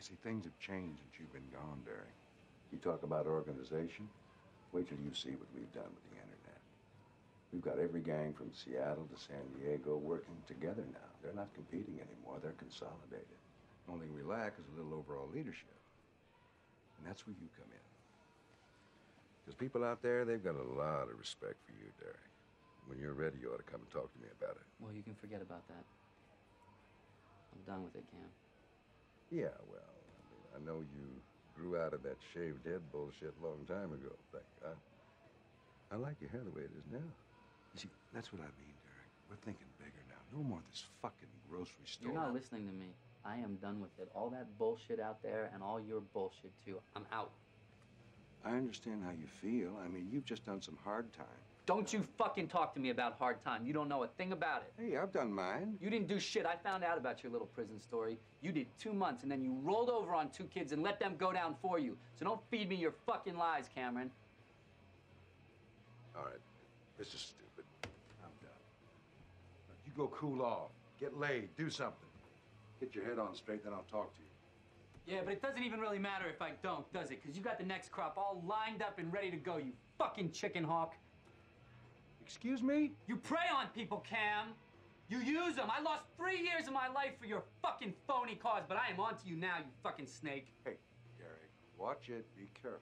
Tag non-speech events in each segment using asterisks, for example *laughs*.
You see, things have changed since you've been gone, Derek. You talk about organization, wait till you see what we've done with the internet. We've got every gang from Seattle to San Diego working together now. They're not competing anymore, they're consolidated. Only thing we lack is a little overall leadership. And that's where you come in. Because people out there, they've got a lot of respect for you, Derek. When you're ready, you ought to come and talk to me about it. Well, you can forget about that. I'm done with it, Cam. Yeah, well, I mean, I know you grew out of that shaved head bullshit a long time ago. Thank God. I like your hair the way it is now. You see, that's what I mean, Derek. We're thinking bigger now. No more of this fucking grocery store. You're not listening to me. I am done with it. All that bullshit out there and all your bullshit too. I'm out. I understand how you feel. I mean, you've just done some hard time. Don't you fucking talk to me about hard time. You don't know a thing about it. Hey, I've done mine. You didn't do shit. I found out about your little prison story. You did two months and then you rolled over on two kids and let them go down for you. So don't feed me your fucking lies, Cameron. All right. This is stupid. I'm done. Now, you go cool off. Get laid. Do something. Get your head on straight, then I'll talk to you. Yeah, but it doesn't even really matter if I don't, does it? Because you got the next crop all lined up and ready to go, you fucking chicken hawk. Excuse me? You prey on people, Cam. You use them. I lost three years of my life for your fucking phony cause, but I am on to you now, you fucking snake. Hey, Derek, watch it. Be careful.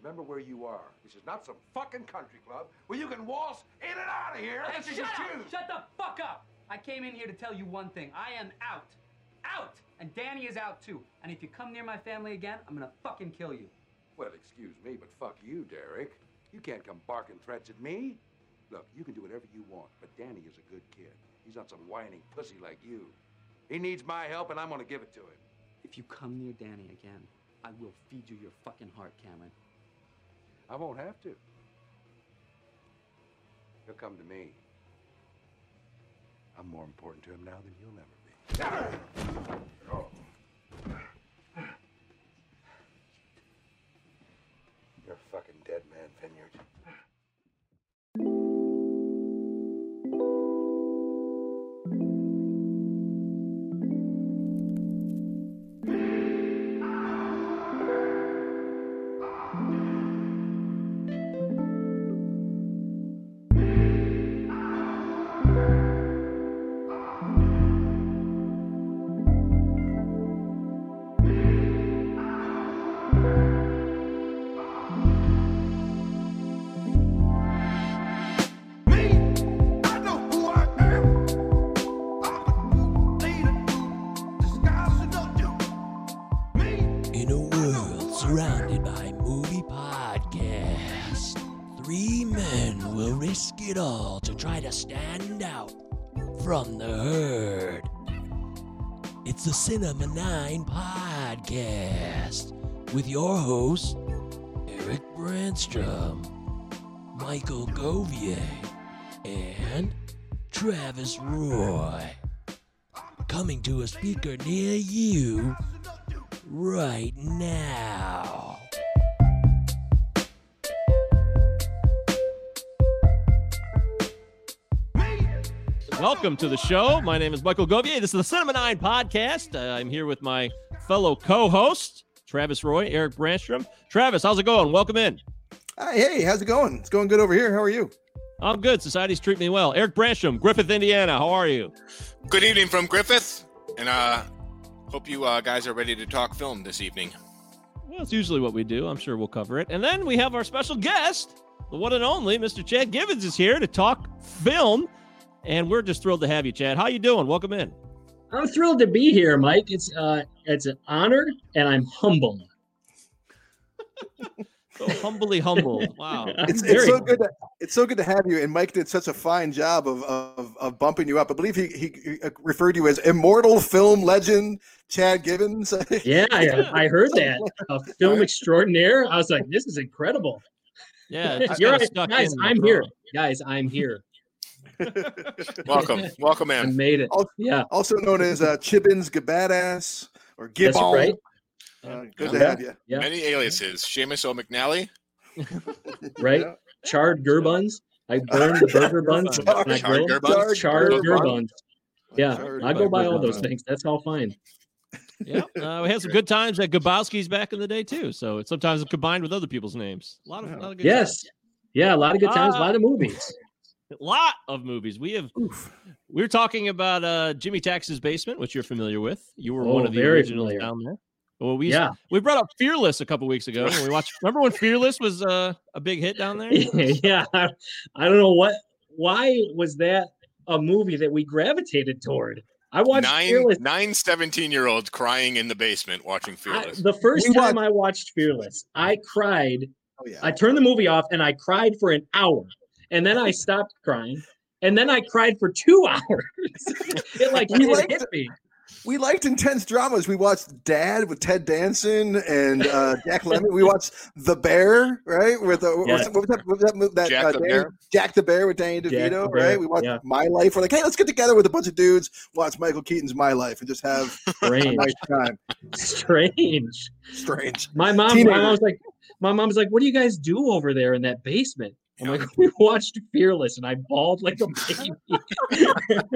Remember where you are. This is not some fucking country club where you can waltz in and out of here Hey, as you shut up! choose. Shut the fuck up! I came in here to tell you one thing. I am out. Out! And Danny is out too. And if you come near my family again, I'm gonna fucking kill you. Well, excuse me, but fuck you, Derek. You can't come barking threats at me. Look, you can do whatever you want, but Danny is a good kid. He's not some whining pussy like you. He needs my help, and I'm gonna give it to him. If you come near Danny again, I will feed you your fucking heart, Cameron. I won't have to. He'll come to me. I'm more important to him now than you'll ever be. *laughs* Oh. All to try to stand out from the herd. It's the Cinema 9 podcast with your hosts, Eric Brandstrom, Michael Govier, and Travis Roy. Coming to a speaker near you right now. Welcome to the show. My name is Michael Govier. This is the Cinema 9 podcast. Uh, I'm here with my fellow co host, Travis Roy, Eric Brandstrom. Travis, how's it going? Welcome in. Hi, hey, how's it going? It's going good over here. How are you? I'm good. Society's treating me well. Eric Brandstrom, Griffith, Indiana. How are you? Good evening from Griffith, and uh, hope you uh, guys are ready to talk film this evening. Well, that's usually what we do. I'm sure we'll cover it. And then we have our special guest, the one and only Mr. Chad Gibbons is here to talk film. And we're just thrilled to have you, Chad. How you doing? Welcome in. I'm thrilled to be here, Mike. It's uh, it's an honor, and I'm humbled. *laughs* So humbly humbled. Wow. *laughs* It's, it's so good. To, it's so good to have you. And Mike did such a fine job of of, of bumping you up. I believe he, he he referred to you as immortal film legend Chad Gibbons. *laughs* Yeah, I, I heard that. A film extraordinaire. I was like, this is incredible. Yeah, it just You're right. guys. I'm for- here. Guys, I'm here. *laughs* Welcome, welcome man. I made it. Also- Yeah, also known as uh, Chibbins Gabadass or that's Gibbon. right. Uh, good to Yeah. have you. Yeah, Many aliases. Seamus O'McNally, *laughs* right. Yeah. Charred gerbuns. I burned the burger *laughs* buns. Charred when I Charred grill. gerbuns. Charred Gerbuns. gerbuns. Yeah, Charred I go by all those things. That's all fine. yeah. Uh, we had some good times at Gabowski's back in the day too. So it's sometimes combined with other people's names. A lot of, Yeah. lot of good Yes. Yeah, a lot of good times, a lot of movies. Times. A lot of movies. We have Oof. we're talking about uh Jimmy Tax's basement, which you're familiar with. You were Oh, one of the very originals familiar. down there. Well, we used- Yeah. we brought up Fearless a couple weeks ago. We watched. Remember when Fearless was uh, a big hit down there? *laughs* yeah. I, I don't know what why was that a movie that we gravitated toward. I watched Nine, Fearless. nine 17 year olds crying in the basement watching I, Fearless. the first We time watched- I watched Fearless, I cried. Oh yeah. I turned the movie off and I cried for an hour. And then I stopped crying. And then I cried for two *laughs* hours. it like We it liked hit me. we liked intense dramas. We watched Dad with Ted Danson and uh, Jack Lemmon. We watched The Bear, right? With uh, or- Yeah. what was that? What was that, mo- that Jack uh, the Danny- Bear? Jack the Bear with Danny Jack DeVito, right? We watched yeah. My Life. We're like, hey, let's get together with a bunch of dudes, watch Michael Keaton's My Life, and just have a Strange. nice time. Strange. Strange. My mom, my mom's like, my mom's like, what do you guys do over there in that basement? I'm like, *laughs* we watched Fearless, and I bawled like a baby. *laughs*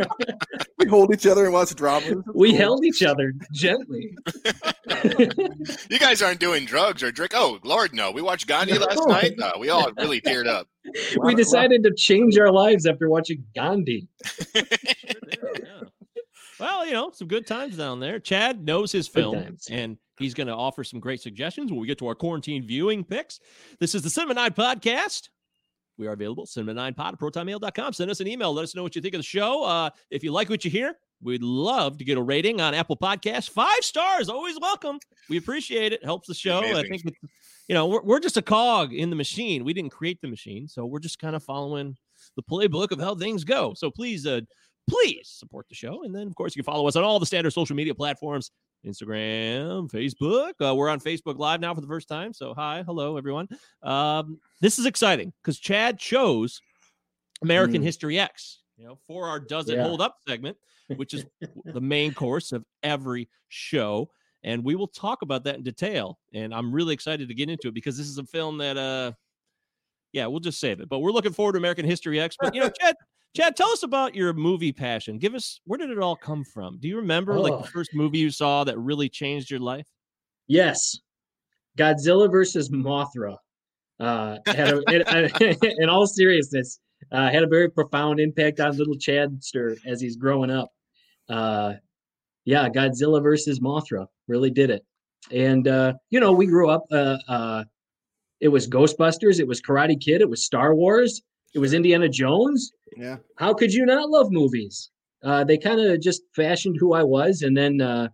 We hold each other and watch dramas. we held each other gently. *laughs* You guys aren't doing drugs or drink. Oh, Lord, no. We watched Gandhi last night. Uh, we all really teared up. we decided to change our lives after watching Gandhi. Sure did, yeah. Well, you know, some good times down there. Chad knows his Good film, and he's going to offer some great suggestions when we get to our quarantine viewing picks. This is the Cinema Nine Podcast. We are available, cinema9pod at protonmail.com. Send us an email. Let us know what you think of the show. Uh, if you like what you hear, we'd love to get a rating on Apple Podcasts. Five stars, always welcome. We appreciate it. Helps the show. I think, it's, you know, we're, we're just a cog in the machine. We didn't create the machine, so we're just kind of following the playbook of how things go. So please, uh, please support the show. And then, of course, you can follow us on all the standard social media platforms Instagram, Facebook. Uh, we're on Facebook Live now for the first time. So, hi, hello, everyone. Um, this is exciting because Chad chose American Mm. History X, you know, for our Does It Yeah. Hold Up segment, which is the main course of every show. And we will talk about that in detail. And I'm really excited to get into it because this is a film that, uh, yeah, we'll just save it. But we're looking forward to American History X. But, you know, *laughs* Chad, Chad, tell us about your movie passion. Give us where did it all come from? Do you remember like Oh. the first movie you saw that really changed your life? Yes, Godzilla versus Mothra. Uh, had a, in, *laughs* in all seriousness, uh, had a very profound impact on little Chadster as he's growing up. Uh, yeah, Godzilla versus Mothra really did it. And uh, you know, we grew up. Uh, uh, it was Ghostbusters. It was Karate Kid. It was Star Wars. It was Indiana Jones. Yeah. How could you not love movies? Uh, they kind of just fashioned who I was, and then uh,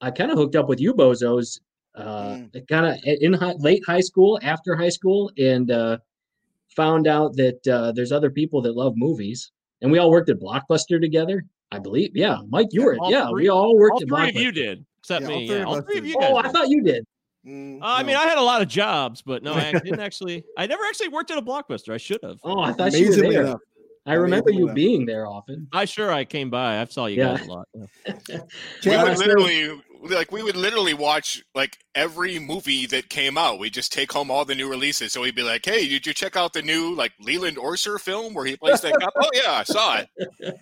I kind of hooked up with you bozos. Uh, kind of in high, late high school, after high school, and uh, found out that uh, there's other people that love movies, and we all worked at Blockbuster together. I believe, yeah, Mike, you Yeah, were, yeah, three- we all worked All at three of Blockbuster. you did, except Yeah, all me. three Yeah, all three of you guys. Oh, I thought you did. Mm, Uh, I no. mean, I had a lot of jobs, but no, I *laughs* didn't actually. I never actually worked at a blockbuster. I should have. Oh, I thought you were there. enough. I remember you enough. being there often. I sure I came by. I saw you Yeah. guys a lot. yeah. *laughs* We would literally, like, we would literally watch like every movie that came out. We just take home all the new releases. So we'd be like, "Hey, did you check out the new like Leland Orser film where he plays that cop?" oh yeah, I saw it. *laughs*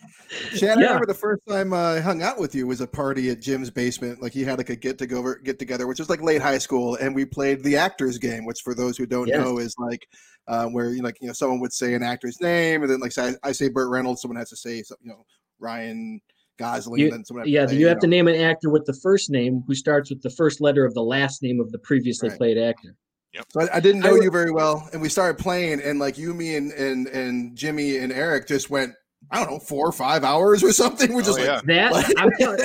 Chad, I Yeah. remember the first time I hung out with you was a party at Jim's basement. Like he had like a get together, get together, which was like late high school, and we played the actors game, which for those who don't Yes. know is like uh, where you know, like you know someone would say an actor's name, and then like say, I say Burt Reynolds, someone has to say some- you know Ryan Gosling, You- and then Yeah, to say, you have to name an actor with the first name who starts with the first letter of the last name of the previously Right. played actor. So I, I didn't I know would- you very well, and we started playing, and like you, me, and and and Jimmy and Eric just went. I don't know, four or five hours or something. We're Oh, just like, yeah. That What? I'm, *laughs* telling,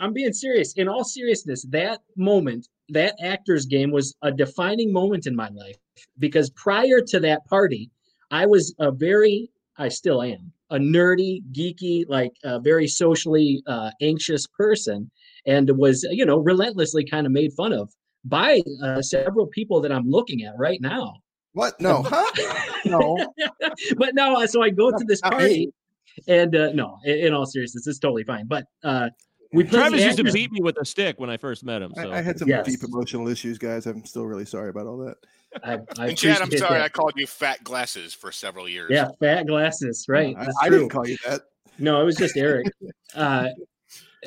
I'm being serious. In all seriousness, that moment, that actors game was a defining moment in my life because prior to that party, I was a very, I still am, a nerdy, geeky, like a very socially uh, anxious person, and was you know relentlessly kind of made fun of by uh, several people that I'm looking at right now. what? No, *laughs* huh? No. but no, uh, so I go to this party, and uh, no, in, in all seriousness, it's totally fine. But uh, we played Travis the used to beat me with a stick when I first met him. So I, I had some Yes. deep emotional issues, guys. I'm still really sorry about all that. I, I And Chad, I'm appreciate sorry, I called you fat glasses for several years. Yeah, fat glasses, right? I, I didn't call you that. No, it was just Eric. *laughs* uh,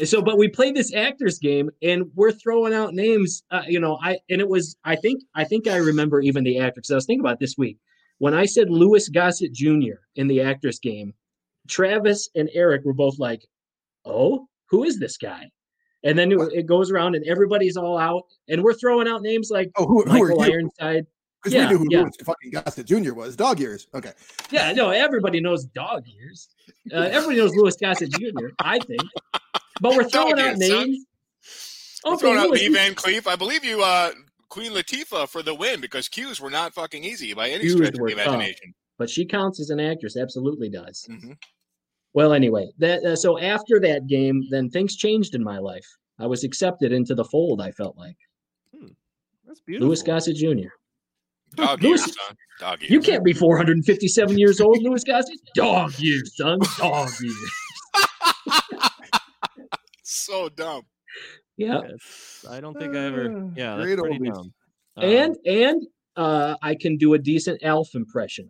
so but we played this actors game and we're throwing out names uh, you know i and it was i think i think i remember even the actor because i was thinking about it this week when i said louis gossett jr in the actors game travis and eric were both like oh who is this guy and then it, it goes around and everybody's all out and we're throwing out names like Oh, who, who michael are you? ironside Because Yeah, we knew who yeah. Louis fucking Gossett Jr. was. Dog ears. Okay. yeah no everybody knows dog ears uh, everybody knows louis gossett jr i think but we're *laughs* throwing Dog out ears, names We're Okay, throwing out Louis, Lee Van Cleef. I believe you, uh, Queen Latifah, for the win because cues were not fucking easy by any Cues stretch of were the tough. imagination. but she counts as an actress absolutely does Mhm. Well, anyway, that uh, so after that game, then things changed in my life. I was accepted into the fold. I felt like That's beautiful. Louis Gossett Jr. Dog Louis- ears, son. Dog ears. You can't be 457 years old, Louis Gossett. Dog years, son. Dog years. *laughs* So dumb. Yeah, Yes. I don't think I ever. Yeah, that's Great pretty oldies. dumb. and Um, and uh, I can do a decent ALF impression.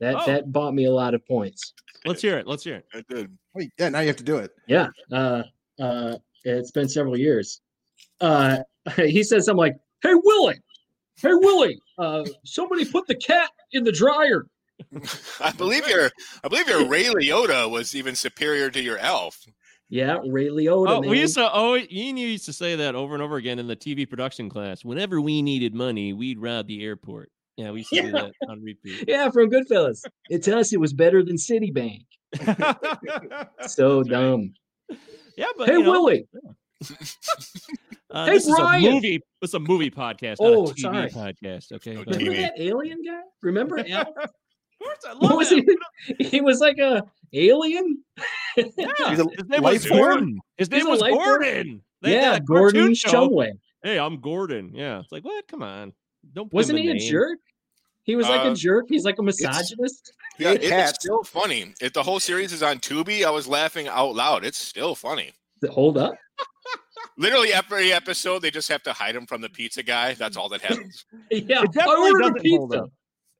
That Oh. that bought me a lot of points. Let's hear it. Let's hear it. I did. Wait, yeah, now you have to do it. Yeah, uh, uh, it's been several years. Uh, *laughs* he says something like, "Hey Willie, hey Willie, uh, somebody put the cat in the dryer." *laughs* I believe your I believe your Ray Liotta was even superior to your ALF. Yeah, Ray Liotta. Oh, we used to always, Ian used to say that over and over again in the TV production class. Whenever we needed money, we'd rob the airport. Yeah, we used to do Yeah. that on repeat. Yeah, from Goodfellas. It's us. It was better than Citibank. So dumb. yeah, but hey, you know, Willie. uh, hey, this is a Brian. movie. It's a movie podcast, Oh, not a TV sorry. podcast. Okay, Oh, by TV. Remember that alien guy? Remember *laughs* Al? Of course, I What love was him. he? He was like a alien. Yeah, his name was life form? Gordon. His name a was life? Gordon. They yeah, Gordon cartoon show. Shumway. Hey, I'm Gordon. Yeah, it's like what? Come on, don't. Wasn't him he a name. jerk? He was like Uh, a jerk. He's like a misogynist. Yeah, it's cats. still funny. If the whole series is on Tubi, I was laughing out loud. It's still funny. Hold up. *laughs* Literally every episode, they just have to hide him from the pizza guy. That's all that happens. *laughs* Yeah, It I definitely ordered doesn't hold pizza. up.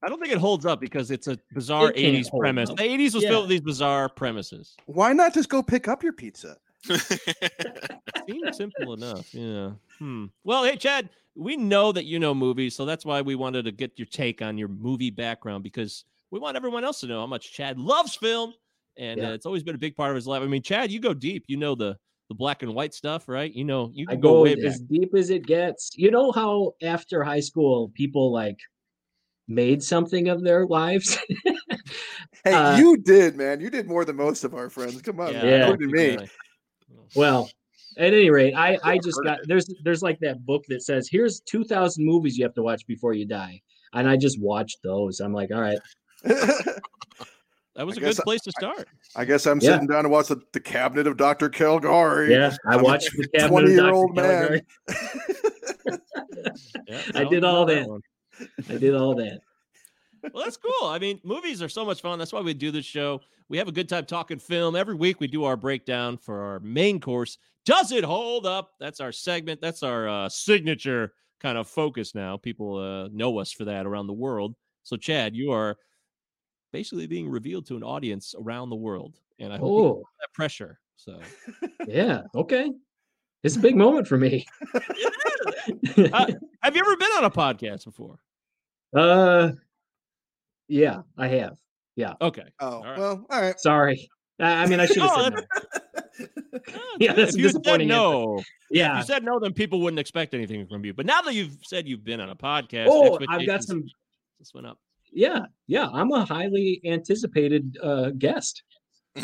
I don't think it holds up because it's a bizarre It 80s premise. up. The 80s was Yeah. filled with these bizarre premises. Why not just go pick up your pizza? *laughs* *laughs* Seems simple enough. Yeah. Hmm. Well, hey, Chad, we know that you know movies, so that's why we wanted to get your take on your movie background because we want everyone else to know how much Chad loves film, and Yeah. uh, it's always been a big part of his life. I mean, Chad, you go deep. You know the the black and white stuff, right? You know, you I go, go way back. as deep as it gets. You know how after high school people like made something of their lives? *laughs* Hey, Uh, you did, man. You did more than most of our friends. Come on, Yeah, man. Yeah. I don't including me. I- Well, at any rate, I I just got there's there's like that book that says here's 2000 movies you have to watch before you die. And I just watched those. I'm like, all right. *laughs* That was I a good guess I- place to start. I guess I'm Yeah. sitting down to watch the, the Cabinet of Dr. Caligari. Yeah, I I'm watched the cabinet of 20-year-old Dr. man. Caligari. *laughs* Yeah, I did all that. one. I did all that. Well, that's cool. I mean, movies are so much fun. That's why we do this show. We have a good time talking film. Every week we do our breakdown for our main course. Does it hold up? That's our segment. That's our uh, signature kind of focus now. People uh, know us for that around the world. So, Chad, you are basically being revealed to an audience around the world. And I hope you that pressure. So, yeah. Okay. It's a big moment for me. Uh, have you ever been on a podcast before? uh yeah, I have. Yeah. Okay. Oh, right. well, all right. Sorry. I I mean, I should have said that's- no. *laughs* Ah, *laughs* Yeah, that's if a you said disappointing answer. no. If Yeah. you said no, then people wouldn't expect anything from you. But now that you've said you've been on a podcast, Oh, I've got some. This went up. Yeah, yeah. I'm a highly anticipated uh, guest. *laughs*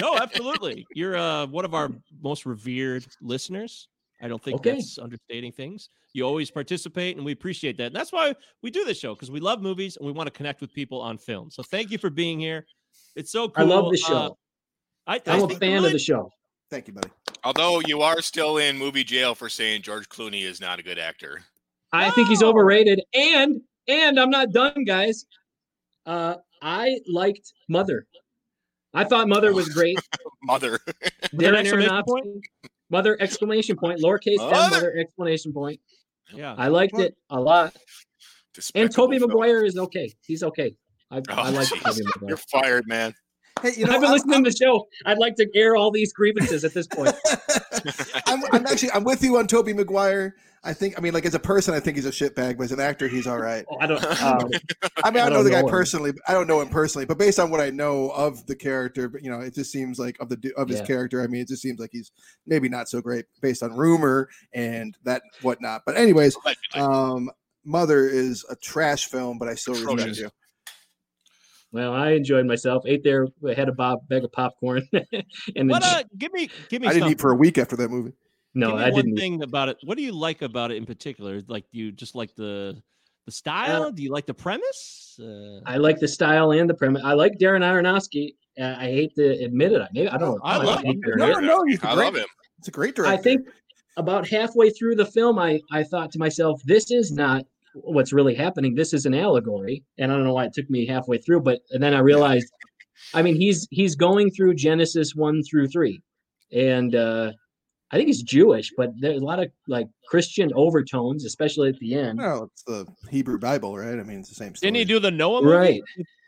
No, absolutely. You're uh, one of our most revered listeners. I don't think Okay. that's understating things. You always participate, and we appreciate that. And that's why we do this show because we love movies and we want to connect with people on film. So thank you for being here. It's so cool. I love the Uh, show. I, I I'm a think fan really- of the show. Thank you, buddy. Although you are still in movie jail for saying George Clooney is not a good actor. I think he's overrated. And and I'm not done, guys. Uh, I liked Mother. I thought Mother was great. *laughs* Mother. With an Darren point? Aronofsky. Mother exclamation point, lowercase m, Mother. mother exclamation point. Yeah. I liked What? it a lot. And Despicable Tobey film. Maguire is okay. He's okay. I, oh, I Oh, like jeez. Tobey Maguire. You're fired, man. Hey, you *laughs* know, I've been I'm- listening to the show. I'd like to air all these grievances at this point. *laughs* I'm, I'm actually I'm with you on Tobey Maguire. I think I mean like as a person I think he's a shitbag, but as an actor he's all right. Oh, I don't. Um, *laughs* I mean I, I know the guy know him. personally. I don't know him personally, but based on what I know of the character, but you know it just seems like of the of his Yeah. character. I mean it just seems like he's maybe not so great based on rumor and that whatnot. But anyways, um, Mother is a trash film, but I still respect Atrocious. you. Well, I enjoyed myself. Ate there, had a bob, bag of popcorn, *laughs* and What? then, Uh, give me, give me. I didn't eat for a week after that movie. No, Give me I one didn't. eat. thing about it. What do you like about it in particular? Like, do you just like the the style? do you like the premise? Uh, I like the style and the premise. I like Darren Aronofsky. Uh, I hate to admit it. Maybe I don't. I know. love him. No, no, no, he's a I great, love him. It's a great director. I think about halfway through the film, I I thought to myself, this is not what's really happening. This is an allegory, and I don't know why it took me halfway through, but and then I realized, I mean, he's he's going through Genesis one through three, and uh, I think he's Jewish, but there's a lot of like Christian overtones, especially at the end. No, it's the Hebrew Bible, right? I mean, it's the same story. didn't he do the Noah movie Right.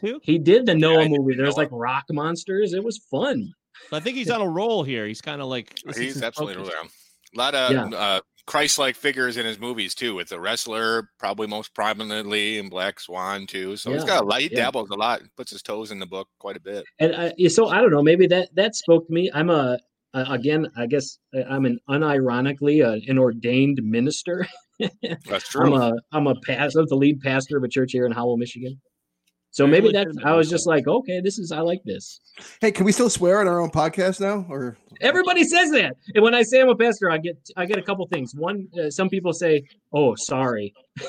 too? He did the Noah I did movie. There's Noah. like rock monsters. It was fun. I think he's *laughs* on a roll here. He's kind of like He's absolutely focus. around. A lot of Yeah. uh, Christ-like figures in his movies too, with the wrestler probably most prominently in Black Swan too. So he's got a lot. He yeah. dabbles a lot, puts his toes in the book quite a bit. and I, so I don't know. Maybe that that spoke to me. I'm a uh, again. I guess uh, I'm an unironically uh, an ordained minister. *laughs* That's true. I'm a I'm a pastor, the lead pastor of a church here in Howell, Michigan. So maybe that I was just like, okay, this is I like this. Hey, can we still swear on our own podcast now? Or Everybody says that, and when I say I'm a pastor, I get I get a couple things. One, uh, some people say, "Oh, sorry," *laughs*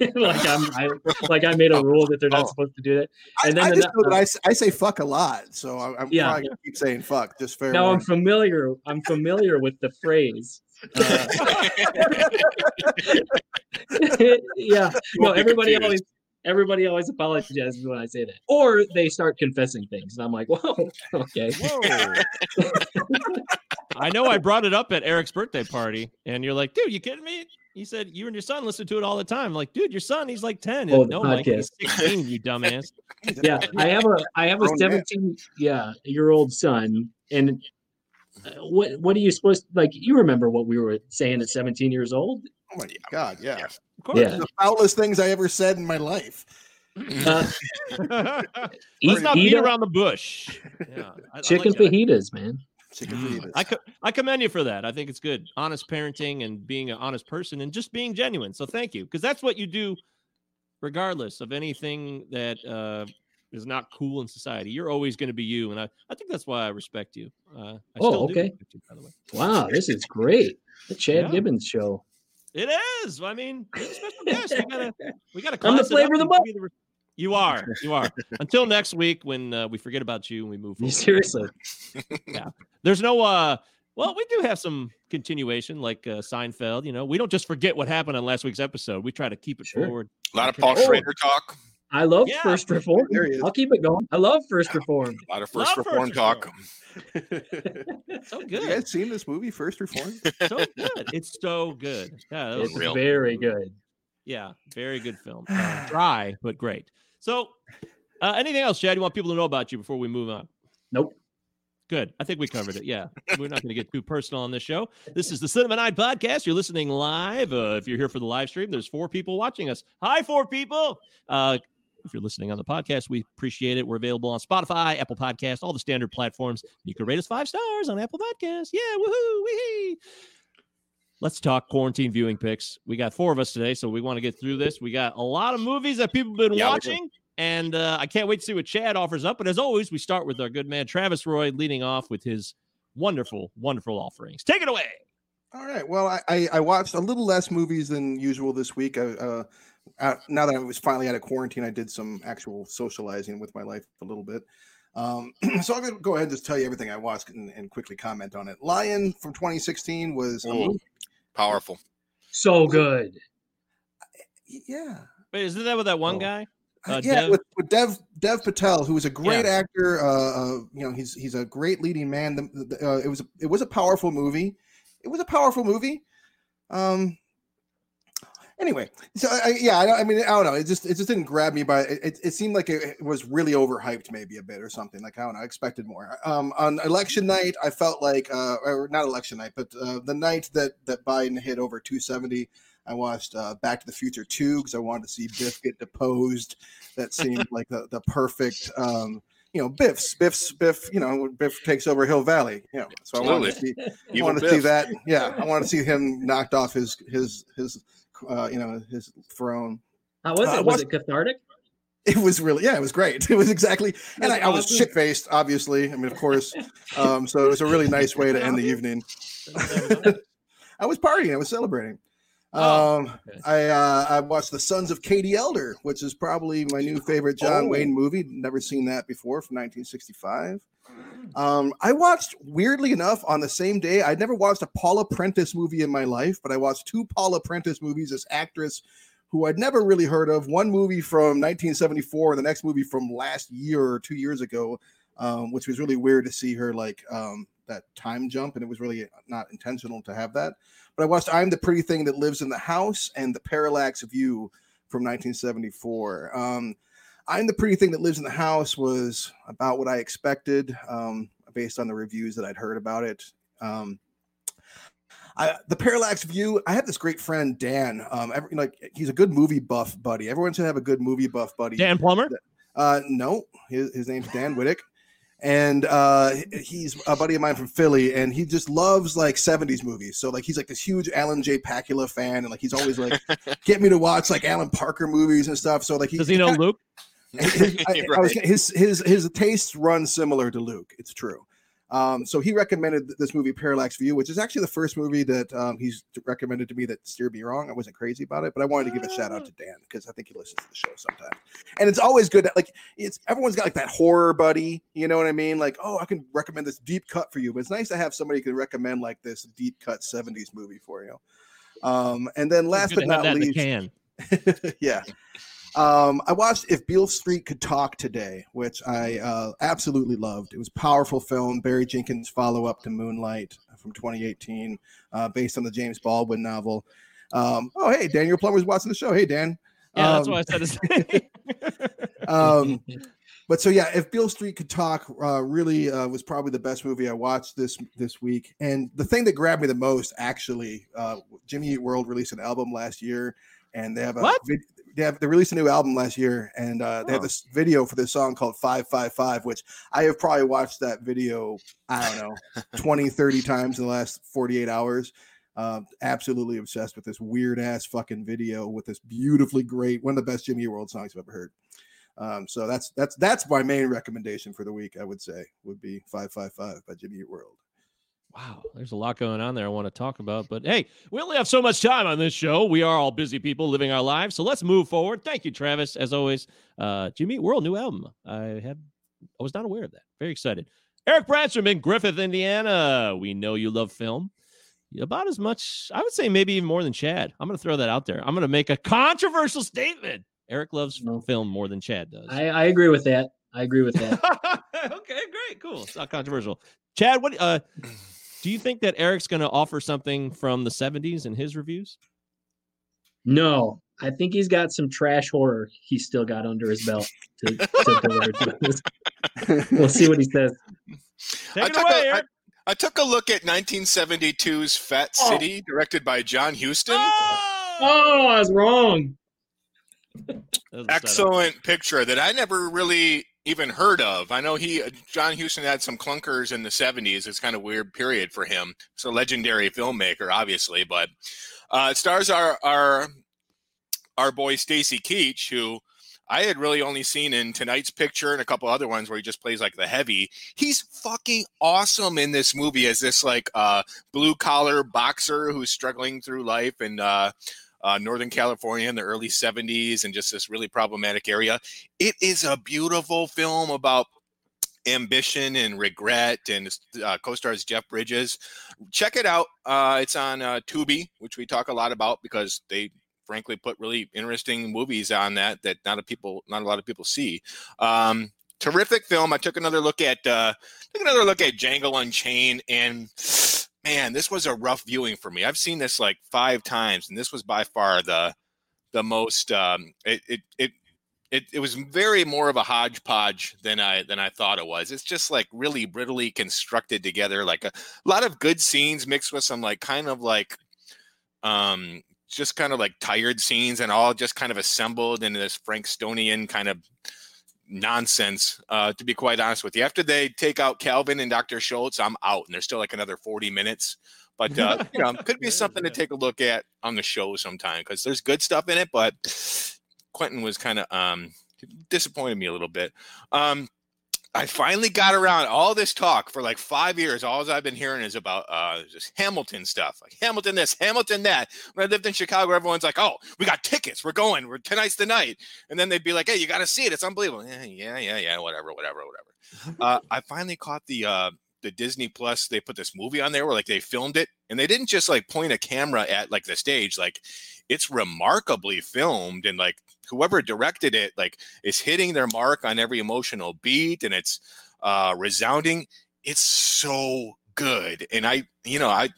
*laughs* like I'm I, like I made a rule that they're not Oh. supposed to do that. I, And then I the just no- know that I, s- I say fuck a lot, so I'm, I'm Yeah. probably gonna keep saying fuck. Just fair. Now I'm familiar. I'm familiar with the phrase. Uh, *laughs* yeah. No, everybody confused. always everybody always apologizes when I say that. Or they start confessing things. And I'm like, *laughs* whoa, okay. Whoa. I know I brought it up at Eric's birthday party, and you're like, dude, you kidding me? He said you and your son listen to it all the time. I'm like, dude, your son, he's like 10. Oh, no, Mike, he's 16, you dumbass. *laughs* Yeah. I have a I have a Grown man. 17 yeah year old son. And uh, what what are you supposed to, like you remember what we were saying at 17 years old? Oh my god, yeah. Yeah. Of course. Yeah. The foulest things I ever said in my life. Uh, eat, *laughs* *laughs* Let's not eat beat around the bush. Yeah, I- I like chicken that. fajitas, man. Chicken Mm. fajitas. I, co- I commend you for that. I think it's good. Honest parenting and being an honest person and just being genuine. So thank you. Because that's what you do regardless of anything that uh, is not cool in society. You're always going to be you. And I, I think that's why I respect you. Uh, I Oh, still okay. respect you, by the way. Wow, this is great. The Chad Yeah. Gibbons show. It is. I mean, you're a special guest. We gotta, we gotta. I'm the flavor of the and give you are. *laughs* You are. Until next week when uh, we forget about you and we move forward. Seriously. *laughs* Yeah. There's no uh well, we do have some continuation like uh, Seinfeld, you know. We don't just forget what happened on last week's episode. We try to keep it Sure. forward. A lot of Okay. Paul Oh. Schrader talk. I love Yeah. First Reform. There he is. I'll keep it going. I love First Reform. A lot of first Love reform First talk. *laughs* So good. you good. guys seen this movie, First Reform? So good. It's so good. Yeah, It's real. very good. yeah, very good film. *sighs* Uh, dry, but great. So uh, anything else, Chad, you want people to know about you before we move on? Nope. Good. I think we covered it. Yeah. We're not going to get too personal on this show. This is the Cinema Nine Podcast. You're listening live. Uh, if you're here for the live stream, there's four people watching us. Hi, four people. Uh, if you're listening on the podcast, we appreciate it. We're available on Spotify, Apple Podcast, all the standard platforms. You can rate us five stars on Apple Podcasts. Yeah, woohoo, wee Let's talk quarantine viewing picks. We got four of us today, so we want to get through this. We got a lot of movies that people have been Yeah, watching, and uh, I can't wait to see what Chad offers up. But as always, we start with our good man Travis Roy leading off with his wonderful, wonderful offerings. Take it away. All right. Well, I, I, I watched a little less movies than usual this week. I, uh, uh, now that I was finally out of quarantine, I did some actual socializing with my life a little bit. Um, *clears throat* so I'm going to go ahead and just tell you everything I watched and, and quickly comment on it. Lion from 2016 was, a Ooh. movie- Powerful. So good. yeah, Wait, isn't that with that one Oh. guy? Uh, Uh, yeah, Dev- with, with Dev Dev Patel, who is a great Yeah. actor. Uh, uh, you know, he's he's a great leading man. The, the, uh, it was a, it was a powerful movie. It was a powerful movie. Um, anyway, so I, yeah, I, I mean, I don't know. It just it just didn't grab me by it. It, it seemed like it, it was really overhyped, maybe a bit or something. Like I don't know, I expected more. Um, on election night, I felt like, uh, or not election night, but uh, the night that that Biden hit over 270. I watched uh, Back to the Future 2 because I wanted to see Biff get deposed. That seemed *laughs* like the, the perfect, um, you know, Biff's, Biff's, Biff, you know, Biff takes over Hill Valley. You know, so I wanted to see, I wanted to see that. Yeah, I want to see him knocked off his his his uh, you know his throne. How was Uh, it? Was it cathartic? It was really yeah, it was great. *laughs* It was exactly, and I, That's I was awesome. shit faced, obviously. I mean, of course. Um, so it was a really nice way to end the evening. *laughs* I was partying. I was celebrating. Oh, Um, okay. I uh, I watched The Sons of Katie Elder, which is probably my new favorite John Oh. Wayne movie. Never seen that before from 1965. Um, I watched weirdly enough on the same day. I'd never watched a Paula Prentiss movie in my life, but I watched two Paula Prentiss movies. This actress who I'd never really heard of. One movie from 1974, and the next movie from last year or two years ago, um, which was really weird to see her like um, that time jump, and it was really not intentional to have that. But I watched I'm the Pretty Thing That Lives in the House and The Parallax View from 1974. Um, I'm the Pretty Thing That Lives in the House was about what I expected um, based on the reviews that I'd heard about it. Um, I, the Parallax View, I have this great friend, Dan. Um, every, like he's a good movie buff buddy. Everyone should have a good movie buff buddy. Dan Plummer. Uh, no, his, his name's Dan Whittick. And uh, he's a buddy of mine from Philly, and he just loves like 70s movies. So, like, he's like this huge Alan J. Pakula fan, and like, he's always like, *laughs* get me to watch like Alan Parker movies and stuff. So, like, he, Does he know Luke? His, I- *laughs* I was- his his his tastes run similar to Luke. It's true. Um, so he recommended this movie Parallax View, which is actually the first movie that um, he's recommended to me that steered me wrong. I wasn't crazy about it, but I wanted to give a shout out to Dan because I think he listens to the show sometimes. And it's always good. That, like it's everyone's got like that horror buddy. You know what I mean? Like, oh, I can recommend this deep cut for you. But it's nice to have somebody who can recommend like this deep cut '70s movie for you. Um, and then last but not that in the least, can. *laughs* yeah. Um, I watched If Beale Street Could Talk today, which I uh, absolutely loved. It was a powerful film, Barry Jenkins' follow up to Moonlight from 2018, uh, based on the James Baldwin novel. Um, oh, hey, Daniel Plummer's watching the show. Hey, Dan. Yeah, that's what I said his *laughs* name. *laughs* um, but so yeah, if Beale Street could talk, uh, really uh, was probably the best movie I watched this this week. And the thing that grabbed me the most, actually, uh, Jimmy Eat World released an album last year, and they have a What? vid- they have they released a new album last year, and uh, they have Oh. this video for this song called Five Five Five, which I have probably watched that video I don't know *laughs* 20, 30 times in the last forty eight hours. Uh, absolutely obsessed with this weird ass fucking video with this beautifully great one of the best Jimmy World songs I've ever heard. Um, so that's that's that's my main recommendation for the week. I would say would be five five five by Jimmy World. Wow, there's a lot going on there I want to talk about. But hey, we only have so much time on this show. We are all busy people living our lives. So let's move forward. Thank you, Travis. As always, uh, Jimmy World new album. I had I was not aware of that. Very excited. Eric Branstrom in Griffith, Indiana. We know you love film. About as much, I would say maybe even more than Chad. I'm going to throw that out there. I'm going to make a controversial statement. Eric loves No. film more than Chad does. I, I agree with that. I agree with that. *laughs* okay, great, cool. It's not controversial. Chad, what uh do you think that Eric's going to offer something from the 70s in his reviews? No, I think he's got some trash horror he's still got under his belt to, to *laughs* deliver to us. We'll see what he says. Take I it took away, a- I- Eric. I took a look at 1972's Fat Oh. City, directed by John Huston. Oh! Oh, I was wrong. That setup. Excellent picture that I never really even heard of. I know he, John Huston, had some clunkers in the 70s. It's kind of weird period for him. It's a legendary filmmaker, obviously, but uh, stars our our our boy Stacy Keach, who I had really only seen in tonight's picture and a couple other ones where he just plays like the heavy. He's fucking awesome in this movie as this like uh, blue collar boxer who's struggling through life and uh, uh, Northern California in the early 70s and just this really problematic area. It is a beautiful film about ambition and regret and uh, co-stars Jeff Bridges. Check it out. Uh, it's on uh, Tubi, which we talk a lot about because they frankly put really interesting movies on that that not a people not a lot of people see. Um, terrific film. I took another look at uh, took another look at Django Unchained and man, this was a rough viewing for me. I've seen this like five times, and this was by far the the most. Um, it, it it it it was very more of a hodgepodge than I than I thought it was. It's just like really brittly constructed together, like a, a lot of good scenes mixed with some like kind of like um just kind of like tired scenes and all just kind of assembled into this Frankstonian kind of nonsense. Uh, to be quite honest with you, after they take out Calvin and Dr. Schultz, I'm out, and there's still like another 40 minutes. But uh, you know, could be *laughs* something to take a look at on the show sometime because there's good stuff in it. But Quentin was kind of um, disappointed me a little bit. Um, I finally got around all this talk for like five years. All I've been hearing is about uh, just Hamilton stuff, like Hamilton this, Hamilton that. When I lived in Chicago, everyone's like, "Oh, we got tickets. We're going. We're tonight's the night." And then they'd be like, "Hey, you got to see it. It's unbelievable." Yeah, yeah, yeah, yeah. Whatever, whatever, whatever. *laughs* uh, I finally caught the uh, the Disney Plus. They put this movie on there where like they filmed it, and they didn't just like point a camera at like the stage. Like it's remarkably filmed, and like whoever directed it, like is hitting their mark on every emotional beat, and it's uh, resounding. It's so good, and I, you know, I.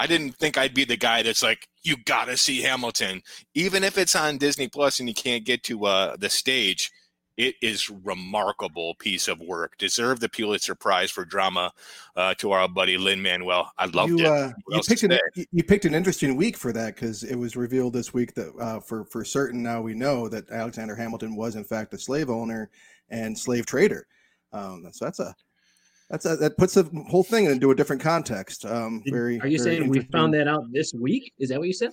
I didn't think I'd be the guy that's like, you gotta see Hamilton, even if it's on Disney Plus and you can't get to uh, the stage it is remarkable piece of work. Deserve the Pulitzer Prize for drama uh, to our buddy Lin Manuel. I loved you, it. Uh, you picked an you- you picked an interesting week for that because it was revealed this week that uh, for for certain now we know that Alexander Hamilton was in fact a slave owner and slave trader. Um, so that's a that's a, that puts the whole thing into a different context. Um, very. Are you very saying we found that out this week? Is that what you said?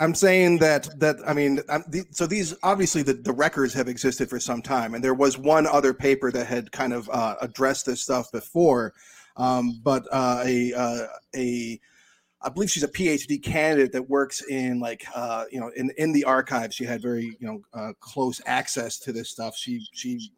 I'm saying that that I mean, the, so these obviously the, the records have existed for some time, and there was one other paper that had kind of uh, addressed this stuff before, um, but uh, a uh, a I believe she's a PhD candidate that works in like uh, you know in in the archives. She had very you know uh, close access to this stuff. She she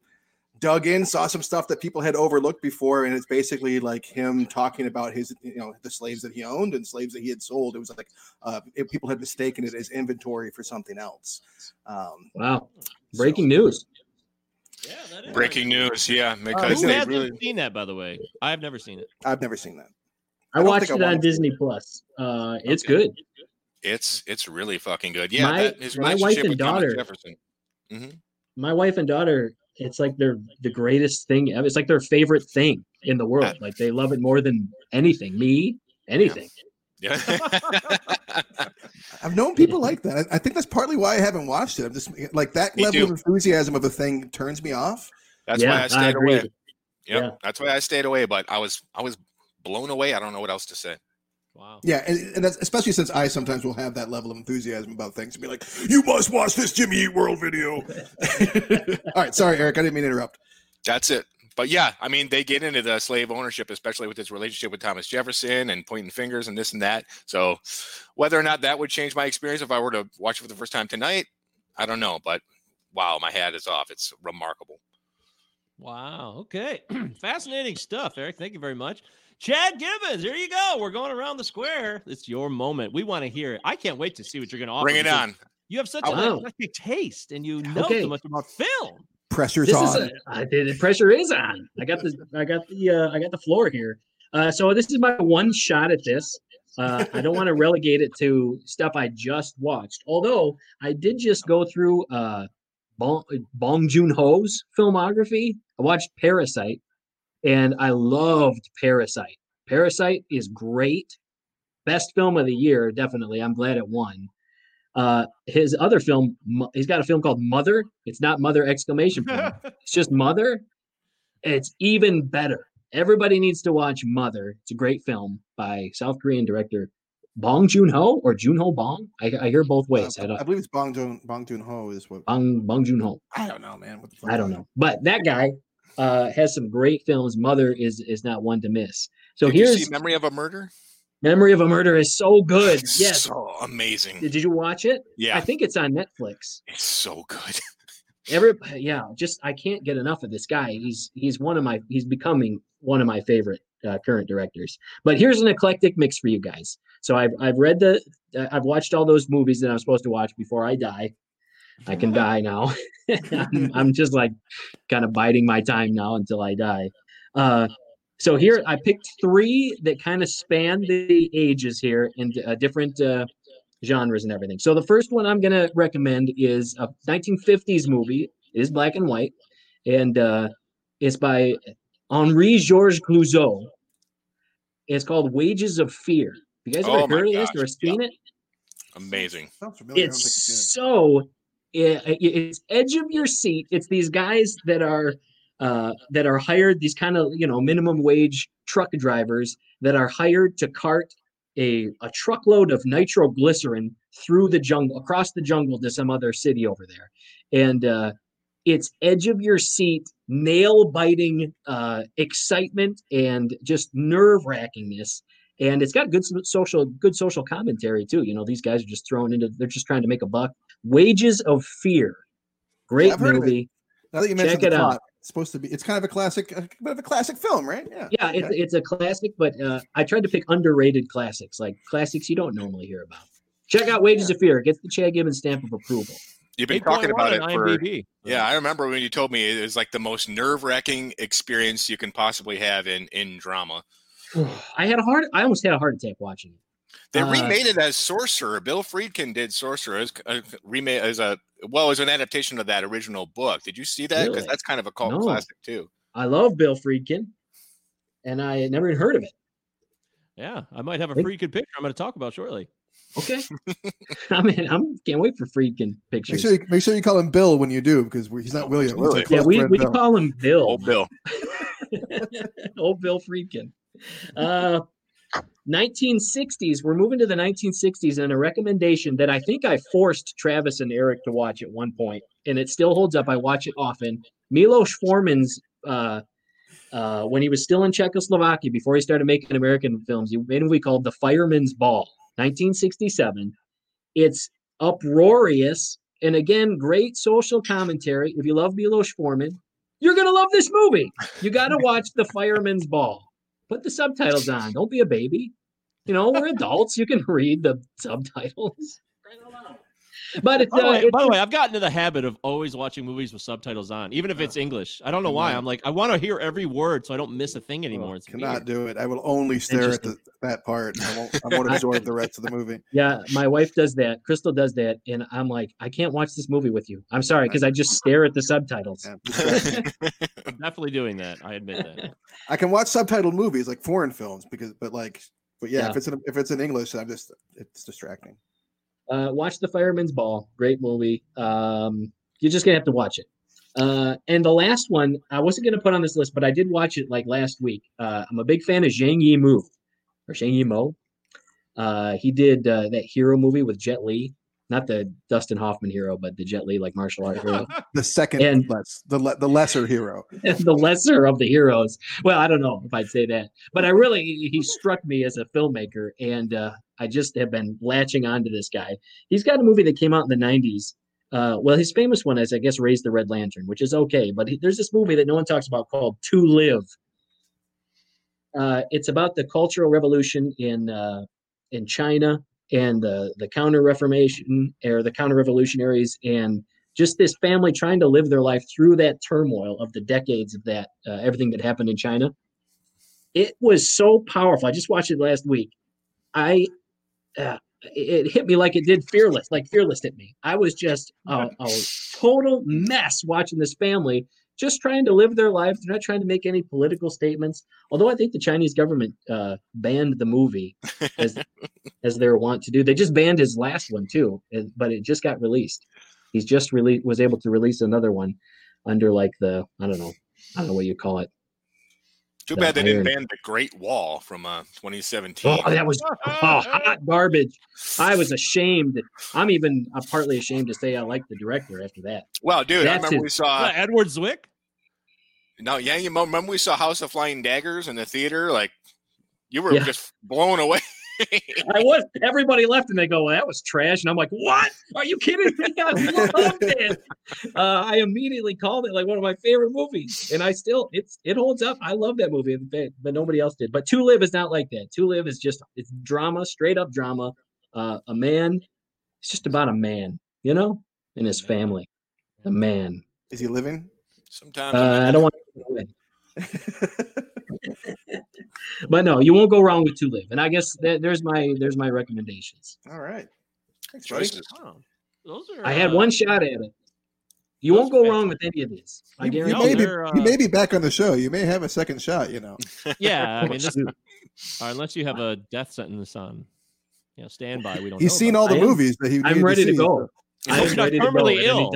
dug in, saw some stuff that people had overlooked before, and it's basically like him talking about his you know the slaves that he owned and slaves that he had sold. It was like uh, it, people had mistaken it as inventory for something else. Um, Wow. so- Breaking news. Yeah, that is Breaking news, yeah, because Who they hasn't really seen that, by the way? I've never seen it. I've never seen that. I, I watched it I on wanted to. Disney Plus. Uh, it's Okay. good. it's it's really fucking good. Yeah, My- that, my wife and with Thomas daughter- Jefferson. My wife and daughter, it's like they're the greatest thing ever. It's like their favorite thing in the world. Like they love it more than anything. Me, anything. Yeah. *laughs* I've known people like that. I, I think that's partly why I haven't watched it. I'm just like that Me level too. of enthusiasm of a thing turns me off. That's yeah, why I stayed agree. away. Yep, Yeah. that's why I stayed away. But I was I was blown away. I don't know what else to say. Wow. Yeah, and, and that's, especially since I sometimes will have that level of enthusiasm about things and be like, "You must watch this Jimmy Eat World video." *laughs* All right, sorry, Eric, I didn't mean to interrupt. That's it. But yeah, I mean, they get into the slave ownership, especially with his relationship with Thomas Jefferson and pointing fingers and this and that. So, whether or not that would change my experience if I were to watch it for the first time tonight, I don't know. But wow, my hat is off. It's remarkable. Wow. Okay. *clears throat* Fascinating stuff, Eric. Thank you very much. Chad Gibbons, here you go. We're going around the square. It's your moment. We want to hear it. I can't wait to see what you're going to offer. Bring it on. You have such a wow. eclectic taste, and you know Okay. so much about film. Pressure's This on. is a, I did, the pressure is on. I got the I got the uh, I got the floor here. Uh, so this is my one shot at this. Uh, I don't want to relegate it to stuff I just watched. Although I did just go through uh, Bong, Bong Joon Ho's filmography. I watched Parasite, and I loved Parasite. Parasite is great. Best film of the year, definitely. I'm glad it won. Uh, his other film, he's got a film called Mother. It's not Mother exclamation point. *laughs* It's just Mother. It's even better. Everybody needs to watch Mother. It's a great film by South Korean director Bong Joon Ho or Joon Ho Bong. I, I hear both ways. Uh, I I don't, believe it's Bong Joon Bong Joon Ho is what Bong Bong Joon Ho. I don't know, man. What the fuck I don't know, but that guy uh, has some great films. Mother is is not one to miss. So Did here's see Memory of a Murder? Memory of a Murder is so good. Yes. so amazing. Did you watch it? Yeah, I think it's on Netflix. it's so good. *laughs* Every yeah, just I can't get enough of this guy. He's he's one of my he's becoming one of my favorite uh, current directors. But here's an eclectic mix for you guys. So I've I've read the uh, I've watched all those movies that I'm supposed to watch before I die. I can *laughs* die now. *laughs* I'm, I'm just like kind of biding my time now until I die. Uh, so here I picked three that kind of span the ages here in uh, different uh, genres and everything. So the first one I'm gonna recommend is a 1950s movie. It is black and white, and uh, it's by Henri Georges Clouzot. It's called Wages of Fear. You guys ever Oh heard of this gosh, or seen it? Amazing. Sounds familiar. I don't it's think I've seen so it, it's edge of your seat. It's these guys that are uh, that are hired these kind of you know minimum wage truck drivers that are hired to cart a, a truckload of nitroglycerin through the jungle across the jungle to some other city over there. And uh, it's edge of your seat nail biting uh, excitement and just nerve wrackingness. And it's got good social good social commentary too. You know these guys are just thrown into they're just trying to make a buck wages of fear great I've it. movie Now that you mentioned Check the it out. it's supposed to be. It's kind of a classic, a bit of a classic film, right? Yeah. yeah it's, Okay. it's a classic but uh, i tried to pick underrated classics like classics you don't normally hear about check out wages of fear it gets the chad gibbons stamp of approval You've been talking about it for. IMDb. Yeah, I remember when you told me it was like the most nerve wracking experience you can possibly have in in drama. *sighs* i had a heart i almost had a heart attack watching it They Uh, remade it as Sorcerer. Bill Friedkin did Sorcerer as a remade as a well as an adaptation of that original book. Did you see that? Because Really? that's kind of a cult No. classic too. i love bill friedkin and i had never even heard of it Yeah, I might have a Think- free good picture I'm going to talk about shortly. okay *laughs* *laughs* i mean i'm can't wait for friedkin Make pictures sure you make sure you call him Bill when you do, because he's not William. He's absolutely. yeah we, we Bill. call him bill Old Bill. *laughs* old Bill Friedkin. Uh, 1960s. We're moving to the 1960s, and a recommendation that I think I forced Travis and Eric to watch at one point, and it still holds up. I watch it often. Milos Forman's. Uh, uh, when he was still in Czechoslovakia before he started making American films, he made a movie called The Fireman's Ball, 1967. It's uproarious and again, great social commentary. If you love Milos Forman, you're gonna love this movie. You got to watch The Fireman's Ball. Put the subtitles on. Don't be a baby. You know, we're adults. You can read the subtitles. *laughs* But it's, By the, uh, way, it's by the way, I've gotten into the habit of always watching movies with subtitles on, even if it's English. I don't know why. I'm like, I want to hear every word so I don't miss a thing anymore. It's Cannot weird. do it. I will only stare at the, that part. I won't. I won't *laughs* absorb the rest of the movie. yeah, my wife does that. Crystal does that, and I'm like, I can't watch this movie with you. I'm sorry because I just stare at the subtitles. Yeah. *laughs* I'm definitely doing that. I admit that. I can watch subtitled movies like foreign films because, but like, but yeah, Yeah. if it's in, if it's in English, I'm just it's distracting. Uh, watch The Fireman's Ball. Great movie. Um, you're just gonna have to watch it. Uh, and the last one I wasn't gonna put on this list, but I did watch it like last week. Uh, I'm a big fan of Zhang Yimou or Zhang Yimou. Uh, he did uh, that hero movie with Jet Li, not the Dustin Hoffman hero, but the Jet Li like martial art hero. *laughs* The second And- less the le- the lesser hero. *laughs* the lesser of the heroes. Well, I don't know if I'd say that, but I really he *laughs* struck me as a filmmaker, and uh, I just have been latching on to this guy. He's got a movie that came out in the '90s. Uh, well, his famous one is, I guess, "Raise the Red Lantern," which is okay. But he, there's this movie that no one talks about called "To Live." Uh, it's about the Cultural Revolution in uh, in China and the the Counter Reformation or the Counter Revolutionaries and just this family trying to live their life through that turmoil of the decades of that uh, everything that happened in China. It was so powerful. I just watched it last week. I uh, it it hit me like it did Fearless, like Fearless hit me. I was just a, a total mess watching this family just trying to live their life. They're not trying to make any political statements. Although I think the Chinese government uh, banned the movie as *laughs* as they're wont to do. They just banned his last one too, but it just got released. He's just really was able to release another one under like the I don't know I don't know what you call it. Too bad they didn't ban the Great Wall from uh, 2017. Oh, that was oh, hot garbage. I was ashamed. I'm even uh, partly ashamed to say I like the director after that. well, dude, I That's remember we saw. Uh, Edward Zwick? No, yeah, you remember we saw House of Flying Daggers in the theater? Like, you were Yeah. just blown away. *laughs* I was. Everybody left, and they go, well, "That was trash." And I'm like, "What? Are you kidding me? I *laughs* loved it." Uh, I immediately called it like one of my favorite movies, and I still it's it holds up. I love that movie, but- but nobody else did. But To Live is not like that. To Live is just it's drama, straight up drama. Uh, a man. It's just about a man, you know, and his family. A man. Is he living? Sometimes Uh, I don't want to. *laughs* *laughs* But no, you won't go wrong with To Live, and I guess that, there's my there's my recommendations. All right. Thanks, buddy. choices. Wow. Those are. I had uh, one shot at it. You won't go wrong with any of these. I You, you guarantee. May be, they're, you may uh, be back on the show. You may have a second shot. You know. *laughs* Yeah, I mean, this, *laughs* unless you have a death sentence on, you know, standby. We don't. He's know seen all the I am- movies that he. I'm ready to see. go. I He's am not ready terminally ill.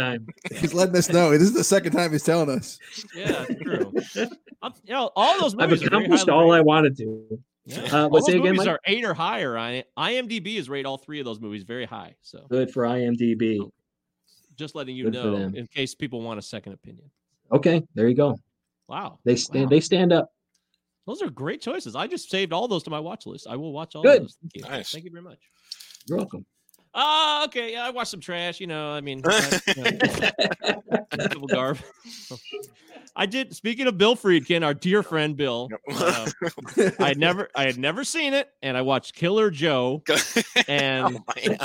*laughs* He's letting us know. This is the second time he's telling us. Yeah, it's true. Um, you know, all those I've movies. are very accomplished highly all I wanted to. Yeah. Uh, all those again, movies Mike? are eight or higher on it. IMDb is rate all three of those movies very high. So Good for IMDb. just letting you Good know in case people want a second opinion. Okay, there you go. Wow, They stand. Wow. They stand up. those are great choices. I just saved all those to my watch list. I will watch all Good. those. Thank you. Nice. Thank you very much. You're welcome. Ah, okay. Yeah, I watched some trash. You know, I mean, *laughs* I, you know, Garb. *laughs* I did. Speaking of Bill Friedkin, our dear friend Bill, uh, *laughs* I had never, I had never seen it, and I watched Killer Joe, and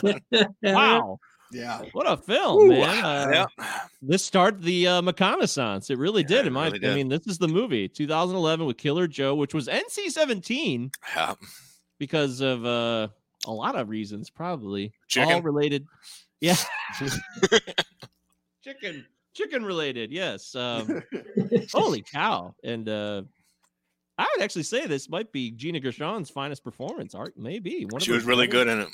Oh, wow, Yeah. what a film, Ooh, man! Uh, yeah. This started the uh, McConaissance. It really Yeah, did. it In my, really I mean, this is the movie, 2011 with Killer Joe, which was NC-17 Yeah. because of uh, a lot of reasons, probably all related. *laughs* Yeah, chicken, chicken related. Yes. Um, *laughs* holy cow! And uh, I would actually say this might be Gina Gershon's finest performance. Art, maybe one. of She her was really good in it.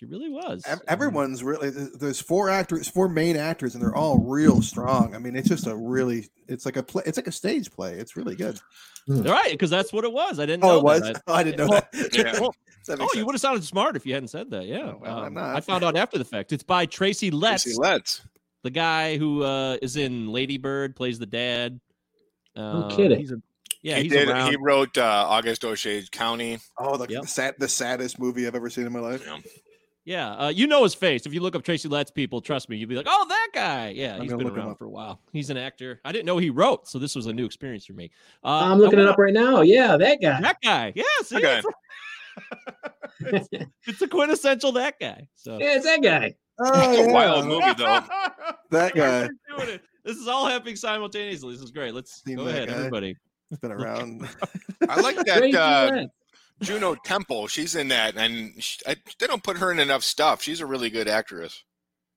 She really was. Um, Everyone's really. There's four actors, four main actors, and they're all real strong. I mean, it's just a really. It's like a play. It's like a stage play. It's really good. right because that's what it was. I didn't. Oh, know it was. that. Oh, I didn't know Well, that. *laughs* Yeah. well, *laughs* That Oh, makes you would have sounded smart if you hadn't said that. Yeah. Well, I'm Um, not. I found out after the fact. It's by Tracy Letts, Tracy Letts. the guy who uh, is in Lady Bird, plays the dad. Uh, kidding. He's a, yeah, he he's did. around. He wrote uh, August Osage County. Oh, the, Yep. the, sad, the saddest movie I've ever seen in my life. Yeah. Yeah, uh, you know his face. If you look up Tracy Letts, people, trust me, You'd be like, "Oh, that guy." Yeah, I'm he's gonna been around for a while. He's an actor. I didn't know he wrote, so this was a new experience for me. Uh, I'm looking I it up right now. Yeah, that guy. That guy, yeah, see, Okay. it's, *laughs* it's a quintessential that guy. So Yeah, it's that guy. Oh, It's a yeah, wild movie, though. *laughs* That guy. We're doing it. This is all happening simultaneously. This is great. Let's Seen go ahead, guy. everybody. It's been *laughs* around. I like that Tracy uh, Letts. Juno Temple. She's in that, and she, I, they don't put her in enough stuff. She's a really good actress.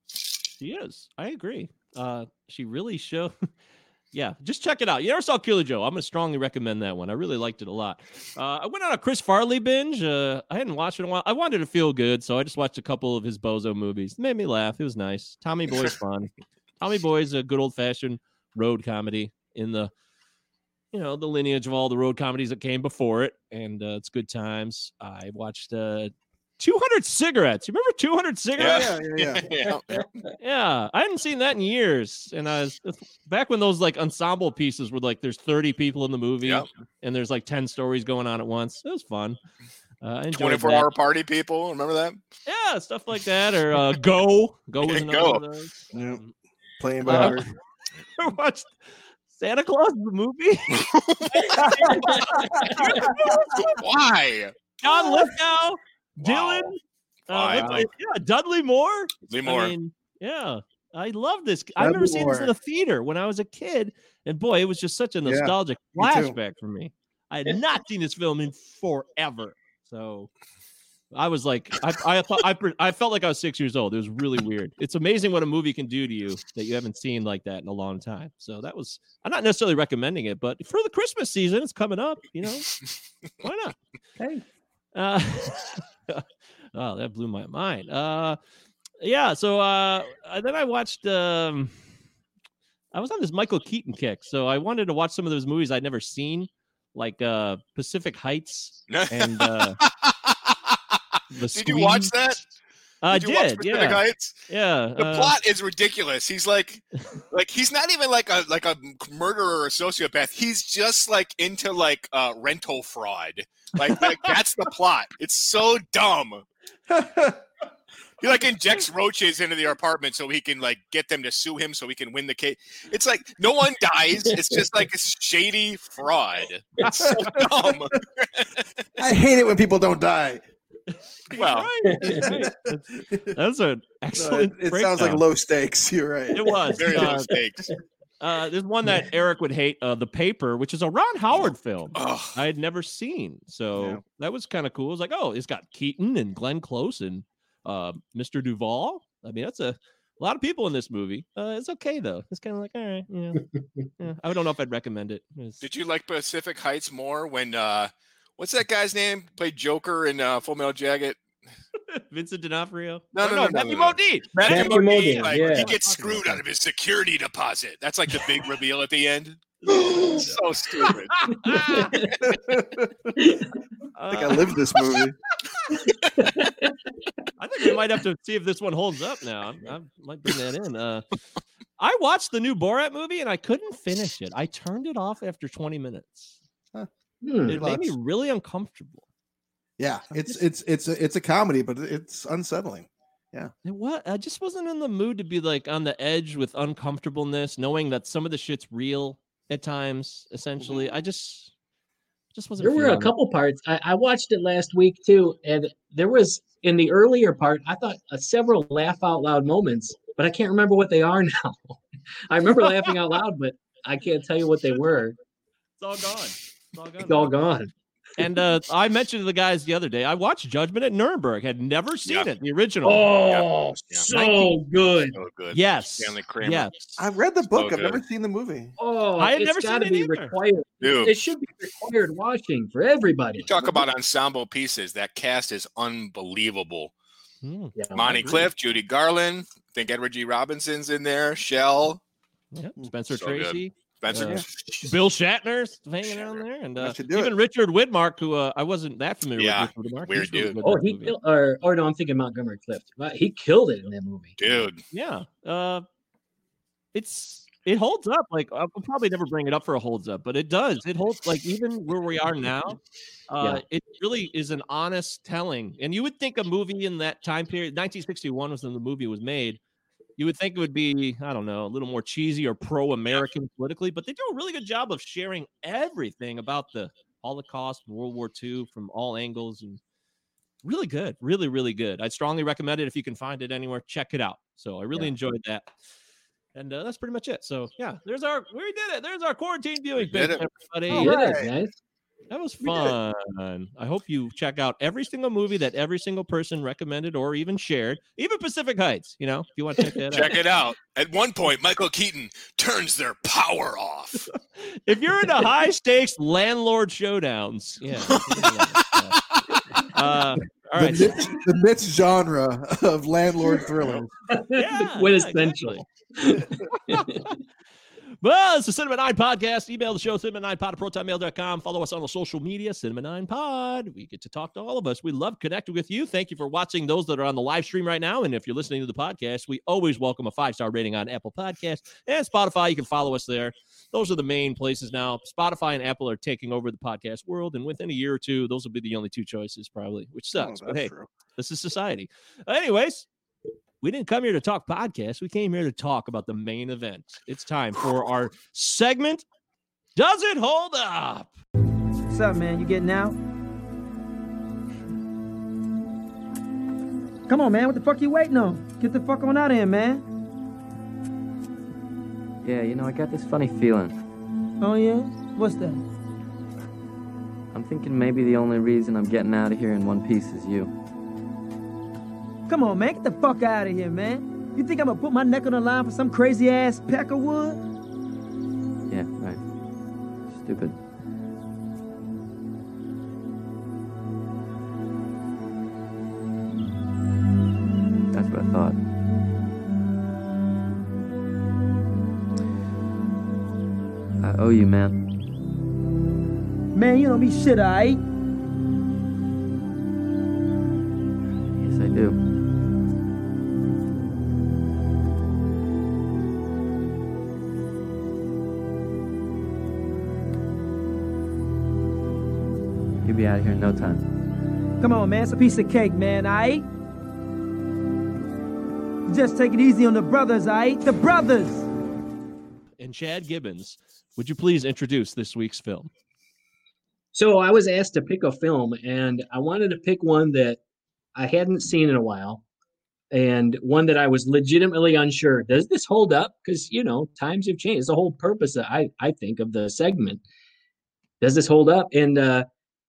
She is. I agree. Uh, she really show. *laughs* yeah, just check it out. You never saw Killer Joe? I'm gonna strongly recommend that one. I really liked it a lot. Uh, I went on a Chris Farley binge. Uh, I hadn't watched it in a while. I wanted to feel good, so I just watched a couple of his Bozo movies. It made me laugh. It was nice. Tommy Boy's *laughs* fun. Tommy Boy's a good old fashioned road comedy in the, you know, the lineage of all the road comedies that came before it, and uh, it's good times. I watched uh, 200 Cigarettes. You remember 200 Cigarettes? yeah, yeah, *laughs* yeah. yeah. Yeah, I hadn't seen that in years. And I was back when those like ensemble pieces were like there's 30 people in the movie Yep. and there's like 10 stories going on at once. It was fun. Uh, I enjoyed 24 that. hour party people. Remember that? Yeah, stuff like that. Or uh, Go. Go *laughs* was another Go. one of those. Yeah. Um, Playing Uh, by *laughs* I watched Santa Claus the movie. *laughs* Why? John Lithgow, Dylan, Why? uh, what's- yeah, Dudley Moore. Lee Moore. I mean, yeah, I love this. I remember Dudley seeing this in the theater when I was a kid, and boy, it was just such a Yeah, nostalgic me flashback for me. I had not seen this film in forever, so I was like, I, I I, I felt like I was six years old. It was really weird. It's amazing what a movie can do to you that you haven't seen like that in a long time. So that was. I'm not necessarily recommending it, but for the Christmas season, it's coming up. You know, *laughs* why not? Hey. Uh, *laughs* oh, that blew my mind. Uh, yeah. So uh, uh, then I watched. Um, I was on this Michael Keaton kick, so I wanted to watch some of those movies I'd never seen, like uh, Pacific Heights *laughs* and uh, the. Did you watch that? I Did you watch did. Yeah. Heights? Yeah. The uh, plot is ridiculous. He's like, *laughs* like he's not even like a like a murderer or a sociopath. He's just like into like uh, rental fraud. Like, like *laughs* that's the plot. It's so dumb. *laughs* He like injects roaches into the apartment so he can like get them to sue him so he can win the case. It's like no one dies. It's just like a shady fraud. It's so dumb. I hate it when people don't die. *laughs* Well, right, that's *laughs* right. That's, that's an No, excellent. it, it sounds like low stakes. You're right. It was. very low Uh, stakes. *laughs* uh, there's one that Eric would hate, uh, The Paper, which is a Ron Howard film. Ugh. I had never seen. So Yeah. that was kind of cool. It was like, oh, it's got Keaton and Glenn Close and uh, Mr. Duvall. I mean, that's a, a lot of people in this movie. Uh, it's okay though. It's kind of like all right, yeah. yeah. I don't know if I'd recommend it. It's- Did you like Pacific Heights more when uh what's that guy's name? Played Joker in uh, Full Metal Jacket. *laughs* Vincent D'Onofrio? No, no, no, no, Matthew no, no. Modine. Matthew Matthew Modine, Modine, like, yeah. He gets screwed out of his security deposit. That's like the big *laughs* reveal at the end. *laughs* so stupid. I think I lived this movie. I think we might have to see if this one holds up now. I, I might bring that in. Uh, I watched the new Borat movie and I couldn't finish it. I turned it off after 20 minutes. Hmm. It made me really uncomfortable. Yeah, it's it's it's a, it's a comedy, but it's unsettling. Yeah. It what? I just wasn't in the mood to be like on the edge with uncomfortableness, knowing that some of the shit's real at times. Essentially, I just just wasn't. There were a it. couple parts. I, I watched it last week too, and there was in the earlier part. I thought uh, several laugh out loud moments, but I can't remember what they are *laughs* now. I remember laughing out loud, but I can't tell you what they *laughs* were. It's all gone. It's all gone. It's all gone. And uh, I mentioned to the guys the other day, I watched Judgment at Nuremberg. Had never seen Yeah. it, the original. Oh, Yeah. so good. So good. yes, Stanley Kramer. yes. I've read the book. I've never seen the movie. Oh, I had never seen it either. required. Dude. It should be required watching for everybody. You talk about ensemble pieces. That cast is unbelievable. Hmm, Yeah, Monty. Clift, Judy Garland. I think Edward G. Robinson's in there. Schell. yeah. Spencer So good. Tracy, Spencer. Uh, Bill Shatner's hanging out there, and uh, even it. Richard Widmark, who uh, I wasn't that familiar Yeah, with. Richard Widmark. weird He's really dude. Oh, he movie. killed, or or no, I'm thinking Montgomery Clift. But He killed it in that movie. Dude. Yeah. Uh it's it holds up. Like I'll probably never bring it up for a holds up, but it does. It holds like even where we are now, uh it really is an honest telling. And you would think a movie in that time period, 1961 was when the movie was made. You would think it would be, I don't know, a little more cheesy or pro-American politically, but they do a really good job of sharing everything about the Holocaust, World War II from all angles and really good, really, really good. I'd strongly recommend it if you can find it anywhere. Check it out. So I really Yeah. enjoyed that. And uh, that's pretty much it. So yeah, there's our we did it. There's our quarantine viewing did picks, it. everybody. He did it, right. guys. That was We did it. fun. I hope you check out every single movie that every single person recommended or even shared, even Pacific Heights. You know, if you want to check that Check out. it out. At one point, Michael Keaton turns their power off. *laughs* If you're into high stakes landlord showdowns, yeah. *laughs* uh, all right. The, niche, the niche genre of landlord thrillers. Yeah, *laughs* Quintessential. Well, it's the Cinema 9 podcast. Email the show, cinema9pod at protonmail.com. Follow us on the social media, Cinema 9 Pod. We get to talk to all of us. We love connecting with you. Thank you for watching those that are on the live stream right now. And if you're listening to the podcast, we always welcome a five star rating on Apple Podcasts and Spotify. You can follow us there. Those are the main places now. Spotify and Apple are taking over the podcast world. And within a year or two, those will be the only two choices, probably, which Oh, sucks. but hey, true. this is society. Anyways, we didn't come here to talk podcasts. We came here to talk about the main event. It's time for our segment. Does it hold up? What's up, man? You getting out? Come on, man. What the fuck you waiting on? Get the fuck on out of here, man. Yeah, you know, I got this funny feeling. Oh, yeah? What's that? I'm thinking maybe the only reason I'm getting out of here in one piece is you. Come on, man. Get the fuck out of here, man. You think I'm gonna put my neck on the line for some crazy ass peck of wood? Yeah, right. Stupid. That's what I thought. I owe you, man. Man, you don't be shit, alright? Yes, I do. Out of here in no time. Come on, man. It's a piece of cake, man, alright? Just take it easy on the brothers, alright? The brothers! And Chad Gibbons, would you please introduce this week's film? So I was asked to pick a film, and I wanted to pick one that I hadn't seen in a while, and one that I was legitimately unsure. Does this hold up? Because you know times have changed. It's the whole purpose, I I think, of the segment. Does this hold up? And uh,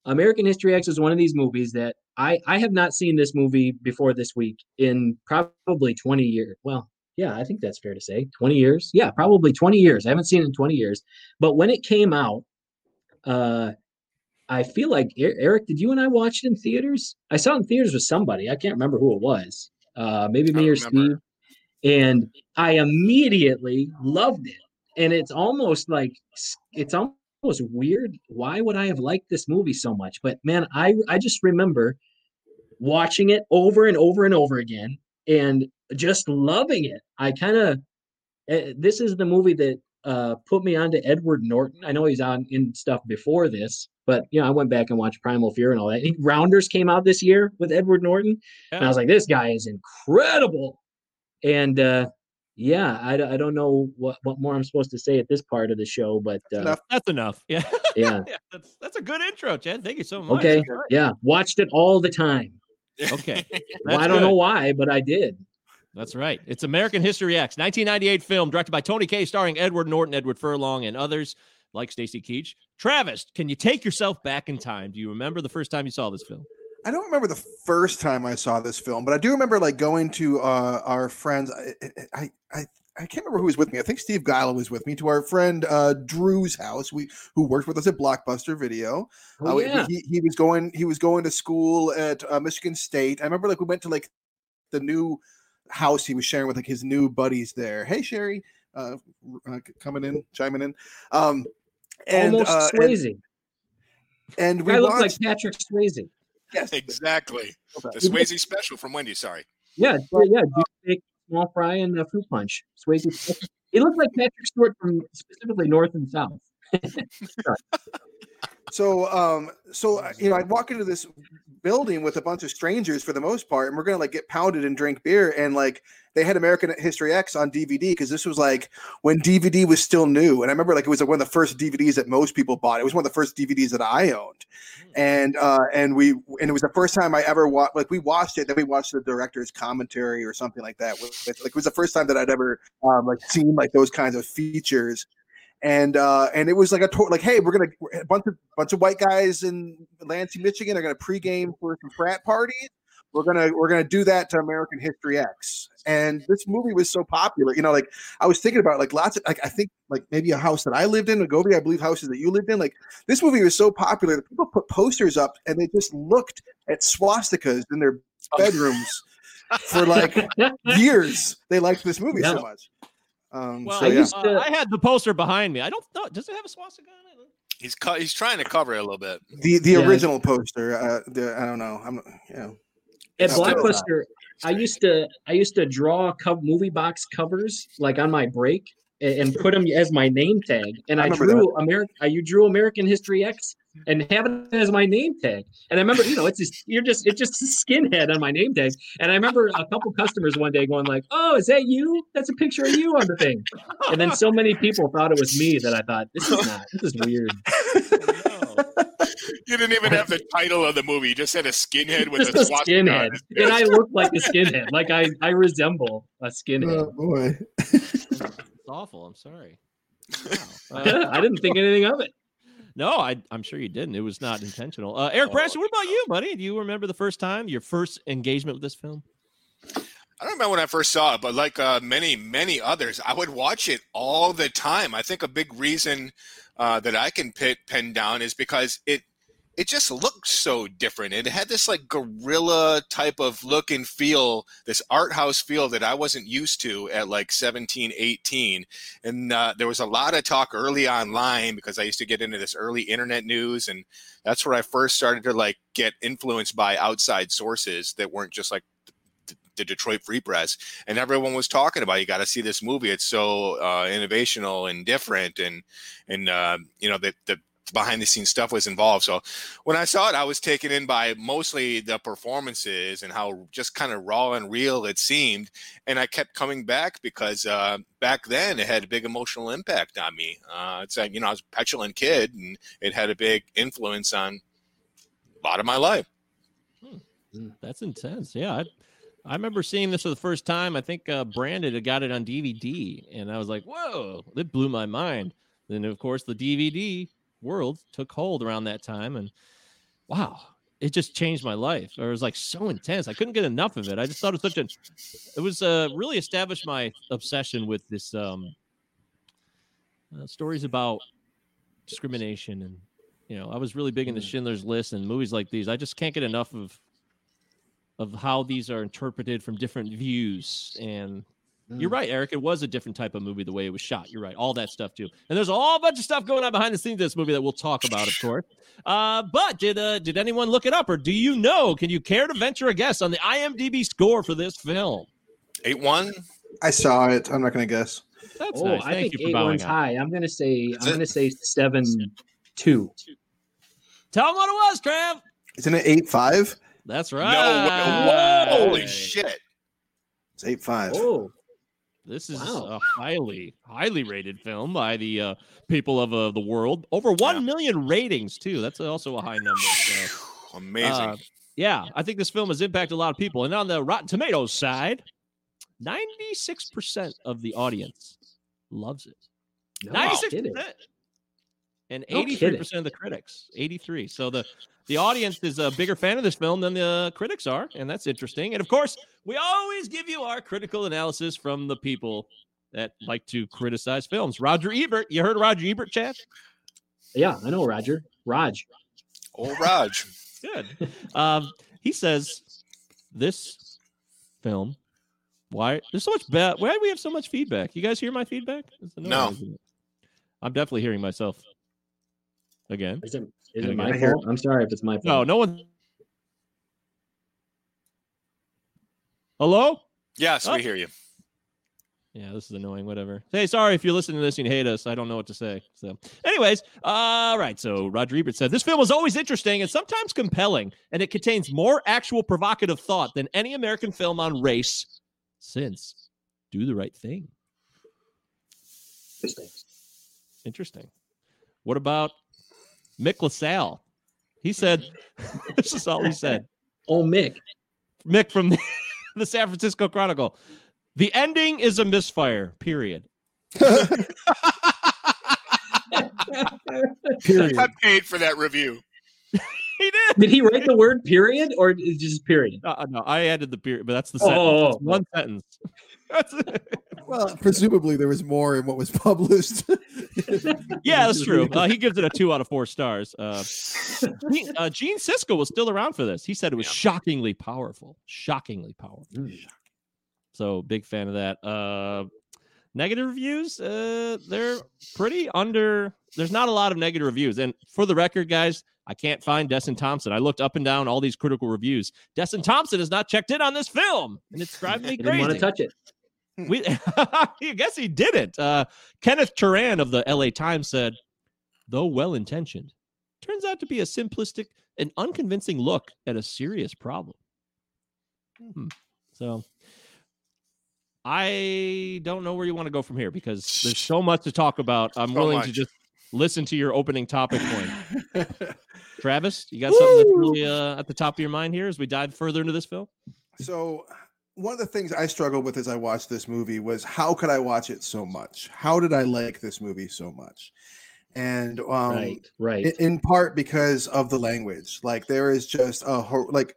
American History X is one of these movies that I I have not seen this movie before this week in probably 20 years. Well, yeah, I think that's fair to say. 20 years? Yeah, probably 20 years. I haven't seen it in 20 years. But when it came out, uh I feel like Eric, did you and I watch it in theaters? I saw it in theaters with somebody. I can't remember who it was. Uh maybe me or Steve. And I immediately loved it. And it's almost like it's almost weird. Why would I have liked this movie so much? But man, I I just remember watching it over and over and over again and just loving it. I kind of this is the movie that uh put me onto Edward Norton. I know he's on in stuff before this, but you know, I went back and watched Primal Fear and all that. Rounders came out this year with Edward Norton, and I was like, this guy is incredible. And uh yeah, I, I don't know what, what more I'm supposed to say at this part of the show, but uh, enough. That's enough. *laughs* Yeah. Yeah. that's that's a good intro, Chad. Thank you so much. okay, That's great. yeah, watched it all the time. Okay. *laughs* Well, I don't know why, but I did. That's right. It's American History X, 1998 film directed by Tony Kaye, starring Edward Norton, Edward Furlong, and others like Stacy Keach. Travis, can you take yourself back in time? Do you remember the first time you saw this film? I don't remember the first time I saw this film, but I do remember like going to uh, our friends. I, I I I can't remember who was with me. I think Steve Geil was with me to our friend uh, Drew's house. We who worked with us at Blockbuster Video. Oh, Uh, yeah. he, he was going he was going to school at uh, Michigan State. I remember like we went to like the new house he was sharing with like his new buddies there. Hey Sherry, uh, uh, coming in, chiming in. Um, and Almost uh, and, Swayze. and we looked like watched. Patrick Swayze. Yes, Exactly. The Okay. Swayze special from Wendy. Sorry. Yeah, yeah, yeah. Deep steak, small fry, and a fruit punch. Swayze. He looked like Patrick Stewart from specifically North and South. *laughs* So, um, so uh, you know, I'd walk into this building with a bunch of strangers for the most part, and we're gonna like get pounded and drink beer, and like they had American History X on DVD because this was like when DVD was still new, and I remember like it was like, one of the first DVDs that most people bought. It was one of the first DVDs that I owned, and uh, and we and it was the first time I ever watched. Like we watched it, then we watched the director's commentary or something like that. With, with- like it was the first time that I'd ever um, like seen like those kinds of features and uh and it was like a to- like hey we're gonna a bunch of bunch of white guys in Lansing, Michigan are gonna pregame for some frat parties. We're gonna we're gonna do that to American History X, and this movie was so popular. You know, like I was thinking about like lots of like I think like maybe a house that I lived in, Agovia, I believe houses that you lived in. Like this movie was so popular that people put posters up and they just looked at swastikas in their bedrooms for like *laughs* years. They liked this movie so much. Um, Well, so, yeah. uh, I had the poster behind me. I don't know. Does it have a swastika on it? He's co- he's trying to cover it a little bit. the the Yeah. original poster. Uh, the, I don't know. I'm you know. At Blockbuster, I used to I used to draw co- movie box covers like on my break and, and put them as my name tag. And I I, drew American. You drew American History X and have it as my name tag. And I remember, you know, it's just you're just it's just a skinhead on my name tag. And I remember a couple customers one day going like, "Oh, is that you? That's a picture of you on the thing." And then so many people thought it was me that I thought this is not. This is weird. *laughs* You didn't even have the title of the movie. You just had a skinhead with Just a a swastika skinhead, it. and I look like a skinhead. Like I I resemble a skinhead. Oh boy. It's awful. I'm sorry. Wow. Uh, *laughs* I didn't think anything of it. No, I, I'm sure you didn't. It was not intentional. Uh, Eric Branson, what about you, buddy? Do you remember the first time, your first engagement with this film? I don't remember when I first saw it, but like uh, many, many others, I would watch it all the time. I think a big reason uh, that I can pit, pen down is because it it just looked so different. It had this like guerrilla type of look and feel, this art house feel that I wasn't used to at like 17, 18. And uh, there was a lot of talk early online because I used to get into this early internet news. And that's where I first started to like get influenced by outside sources that weren't just like the Detroit Free Press, and everyone was talking about you got to see this movie. It's so uh, innovational and different, and and uh, you know that the behind the scenes stuff was involved. So when I saw it, I was taken in by mostly the performances and how just kind of raw and real it seemed, and I kept coming back because uh, back then it had a big emotional impact on me. Uh, it's like you know I was a petulant kid, and it had a big influence on a lot of my life. That's intense. Yeah. I, I remember seeing this for the first time. I think uh, Brandon had got it on DVD, and I was like, whoa, it blew my mind. Then, of course, the DVD world took hold around that time. And wow, it just changed my life. It was like so intense. I couldn't get enough of it. I just thought it was such a it was uh really established my obsession with this um uh, stories about discrimination and you know, I was really big into Schindler's List and movies like these. I just can't get enough of of how these are interpreted from different views and you're right, Eric. It was a different type of movie the way it was shot. You're right. All that stuff too. And there's a whole bunch of stuff going on behind the scenes of this movie that we'll talk about, of course. Uh, but did uh, did anyone look it up, or do you know? Can you care to venture a guess on the IMDb score for this film? Eight one. I saw it. I'm not going to guess. That's oh, nice. I Thank think you for eight one's out. high. I'm gonna say I'm it? gonna say seven two. Tell them what it was, Trav. Isn't it eight five? That's No right. way. Holy shit. It's eight five. Oh, This is Wow. a highly, highly rated film by the uh, people of uh, the world. Over one Yeah. million ratings too. That's also a high number. so. Amazing. Uh, yeah, I think this film has impacted a lot of people. And on the Rotten Tomatoes side, 96% of the audience loves it. no 96%. kidding. And No 83% of the critics. 83. So the the audience is a bigger fan of this film than the critics are, and that's interesting. And of course, we always give you our critical analysis from the people that like to criticize films. Roger Ebert, you heard Roger Ebert, Chad? Yeah, I know Roger. Raj. Old Raj. *laughs* Good. um, he says this film. Why there's so much bad? Why do we have so much feedback? You guys hear my feedback? It's No. I'm definitely hearing myself again. Is it, is Can I it my get- fault? I'm sorry if it's my fault. No, no one. Hello? Yes, Oh. we hear you. Yeah, this is annoying. Whatever. Hey, sorry if you're listening to this and you hate us. I don't know what to say. So, anyways, all right. So Roger Ebert said this film is always interesting and sometimes compelling, and it contains more actual provocative thought than any American film on race since Do the Right Thing. Interesting. Interesting. What about Mick LaSalle? He said, *laughs* this is all he said. *laughs* Oh, Mick. Mick from the, *laughs* the San Francisco Chronicle. The ending is a misfire, period. Period. I paid for that review. He did. Did he write the word period or is it just period? Uh, no, I added the period, but that's the Oh, sentence. oh, It's oh. one sentence. That's *laughs* it. Well, presumably there was more in what was published. *laughs* Yeah, that's true. Uh, he gives it a two out of four stars. Uh, Gene, uh, Gene Siskel was still around for this. He said it was Yeah. shockingly powerful. Shockingly powerful. Mm. So big fan of that. Uh, negative reviews, uh, they're pretty under. There's not a lot of negative reviews. And for the record, guys, I can't find Desson Thomson. I looked up and down all these critical reviews. Desson Thomson has not checked in on this film, and it's driving me I didn't want to touch it. We, *laughs* I guess he didn't. Uh, Kenneth Turan of the LA Times said, though well intentioned, turns out to be a simplistic and unconvincing look at a serious problem. Hmm. So I don't know where you want to go from here because there's so much to talk about. I'm So willing to just listen to your opening topic point. *laughs* Travis, you got something that's really uh, at the top of your mind here as we dive further into this film? So one of the things I struggled with as I watched this movie was how could I watch it so much? How did I like this movie so much? And um, right, right. in, part because of the language. Like there is just a like,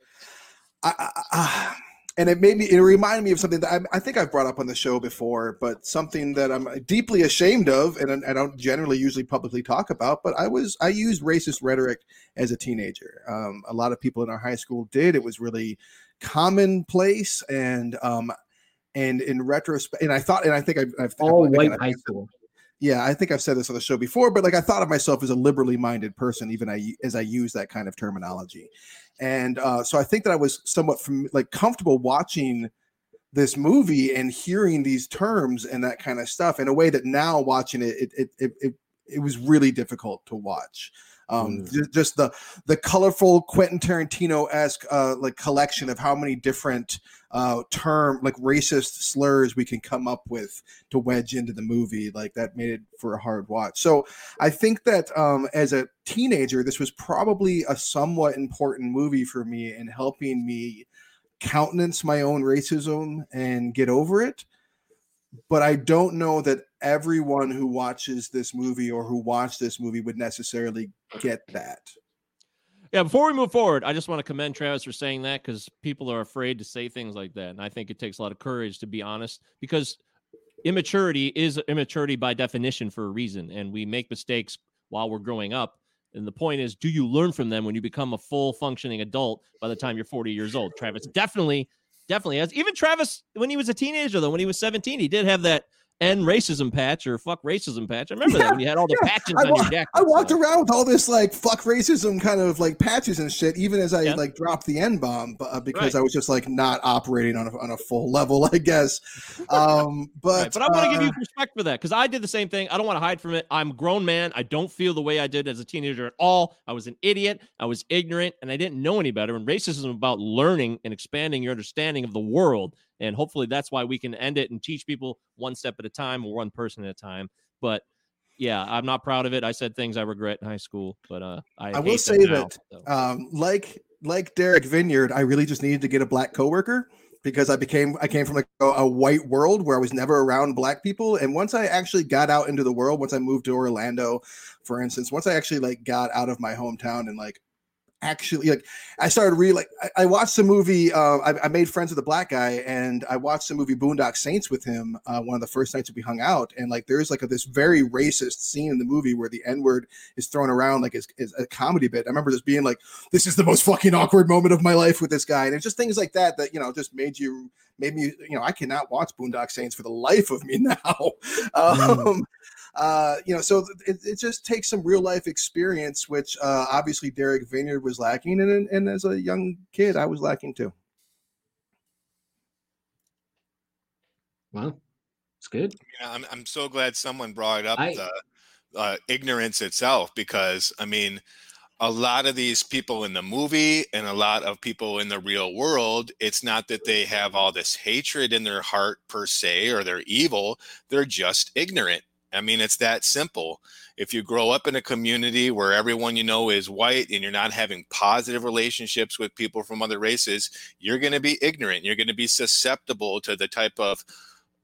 I, I, I, *sighs* and it made me. It reminded me of something that I, I think I've brought up on the show before, but something that I'm deeply ashamed of, and I don't generally usually publicly talk about. But I was I used racist rhetoric as a teenager. Um, a lot of people in our high school did. It was really commonplace, and um, and in retrospect, and I thought, and I think I've, I've All white I've- high school. yeah, I think I've said this on the show before, but like I thought of myself as a liberally minded person, even I as I use that kind of terminology, and uh, so I think that I was somewhat from like comfortable watching this movie and hearing these terms and that kind of stuff in a way that now watching it, it it it, it, it was really difficult to watch. Um, Mm. ju- just the the colorful Quentin Tarantino esque uh, like collection of how many different uh, term like racist slurs we can come up with to wedge into the movie like that made it for a hard watch so i think that um as a teenager this was probably a somewhat important movie for me in helping me countenance my own racism and get over it but i don't know that everyone who watches this movie or who watched this movie would necessarily get that Yeah, before we move forward, I just want to commend Travis for saying that because people are afraid to say things like that. And I think it takes a lot of courage to be honest because immaturity is immaturity by definition for a reason. And we make mistakes while we're growing up. And the point is, do you learn from them when you become a full functioning adult by the time you're 40 years old? Travis definitely, definitely has. Even Travis, when he was a teenager, though, when he was 17, he did have that end racism patch or fuck racism patch. I remember that when you had all the Yeah, patches I, on your jacket. I walked so- around with all this like fuck racism kind of like patches and shit, even as I Yeah. like dropped the N bomb, uh, because Right. I was just like not operating on a, on a full level, I guess. Um, but *laughs* Right, but I want to give you uh, respect for that because I did the same thing. I don't want to hide from it. I'm a grown man. I don't feel the way I did as a teenager at all. I was an idiot. I was ignorant, and I didn't know any better. And racism is about learning and expanding your understanding of the world. And hopefully, that's why we can end it and teach people one step at a time or one person at a time. But yeah, I'm not proud of it. I said things I regret in high school, but uh, I, I will say now, that so. um, like like Derek Vinyard, I really just needed to get a black coworker because I became I came from like a, a white world where I was never around black people. And once I actually got out into the world, once I moved to Orlando, for instance, once I actually like got out of my hometown and like actually like I started really like I, I watched the movie uh I, I made friends with a black guy and I watched the movie Boondock Saints with him uh one of the first nights that we hung out and like there's like a, this very racist scene in the movie where the n-word is thrown around like as, as a comedy bit. I remember this being like this is the most fucking awkward moment of my life with this guy and it's just things like that that you know just made you made me you know I cannot watch Boondock Saints for the life of me *laughs* now. Um uh, you know, so it, it just takes some real life experience, which uh, obviously Derek Vinyard was lacking, and and as a young kid, I was lacking too. Well, it's good. You know, I'm I'm so glad someone brought up I- the uh, ignorance itself because I mean, a lot of these people in the movie and a lot of people in the real world, it's not that they have all this hatred in their heart per se or they're evil. They're just ignorant. I mean, it's that simple. If you grow up in a community where everyone you know is white and you're not having positive relationships with people from other races, you're going to be ignorant. You're going to be susceptible to the type of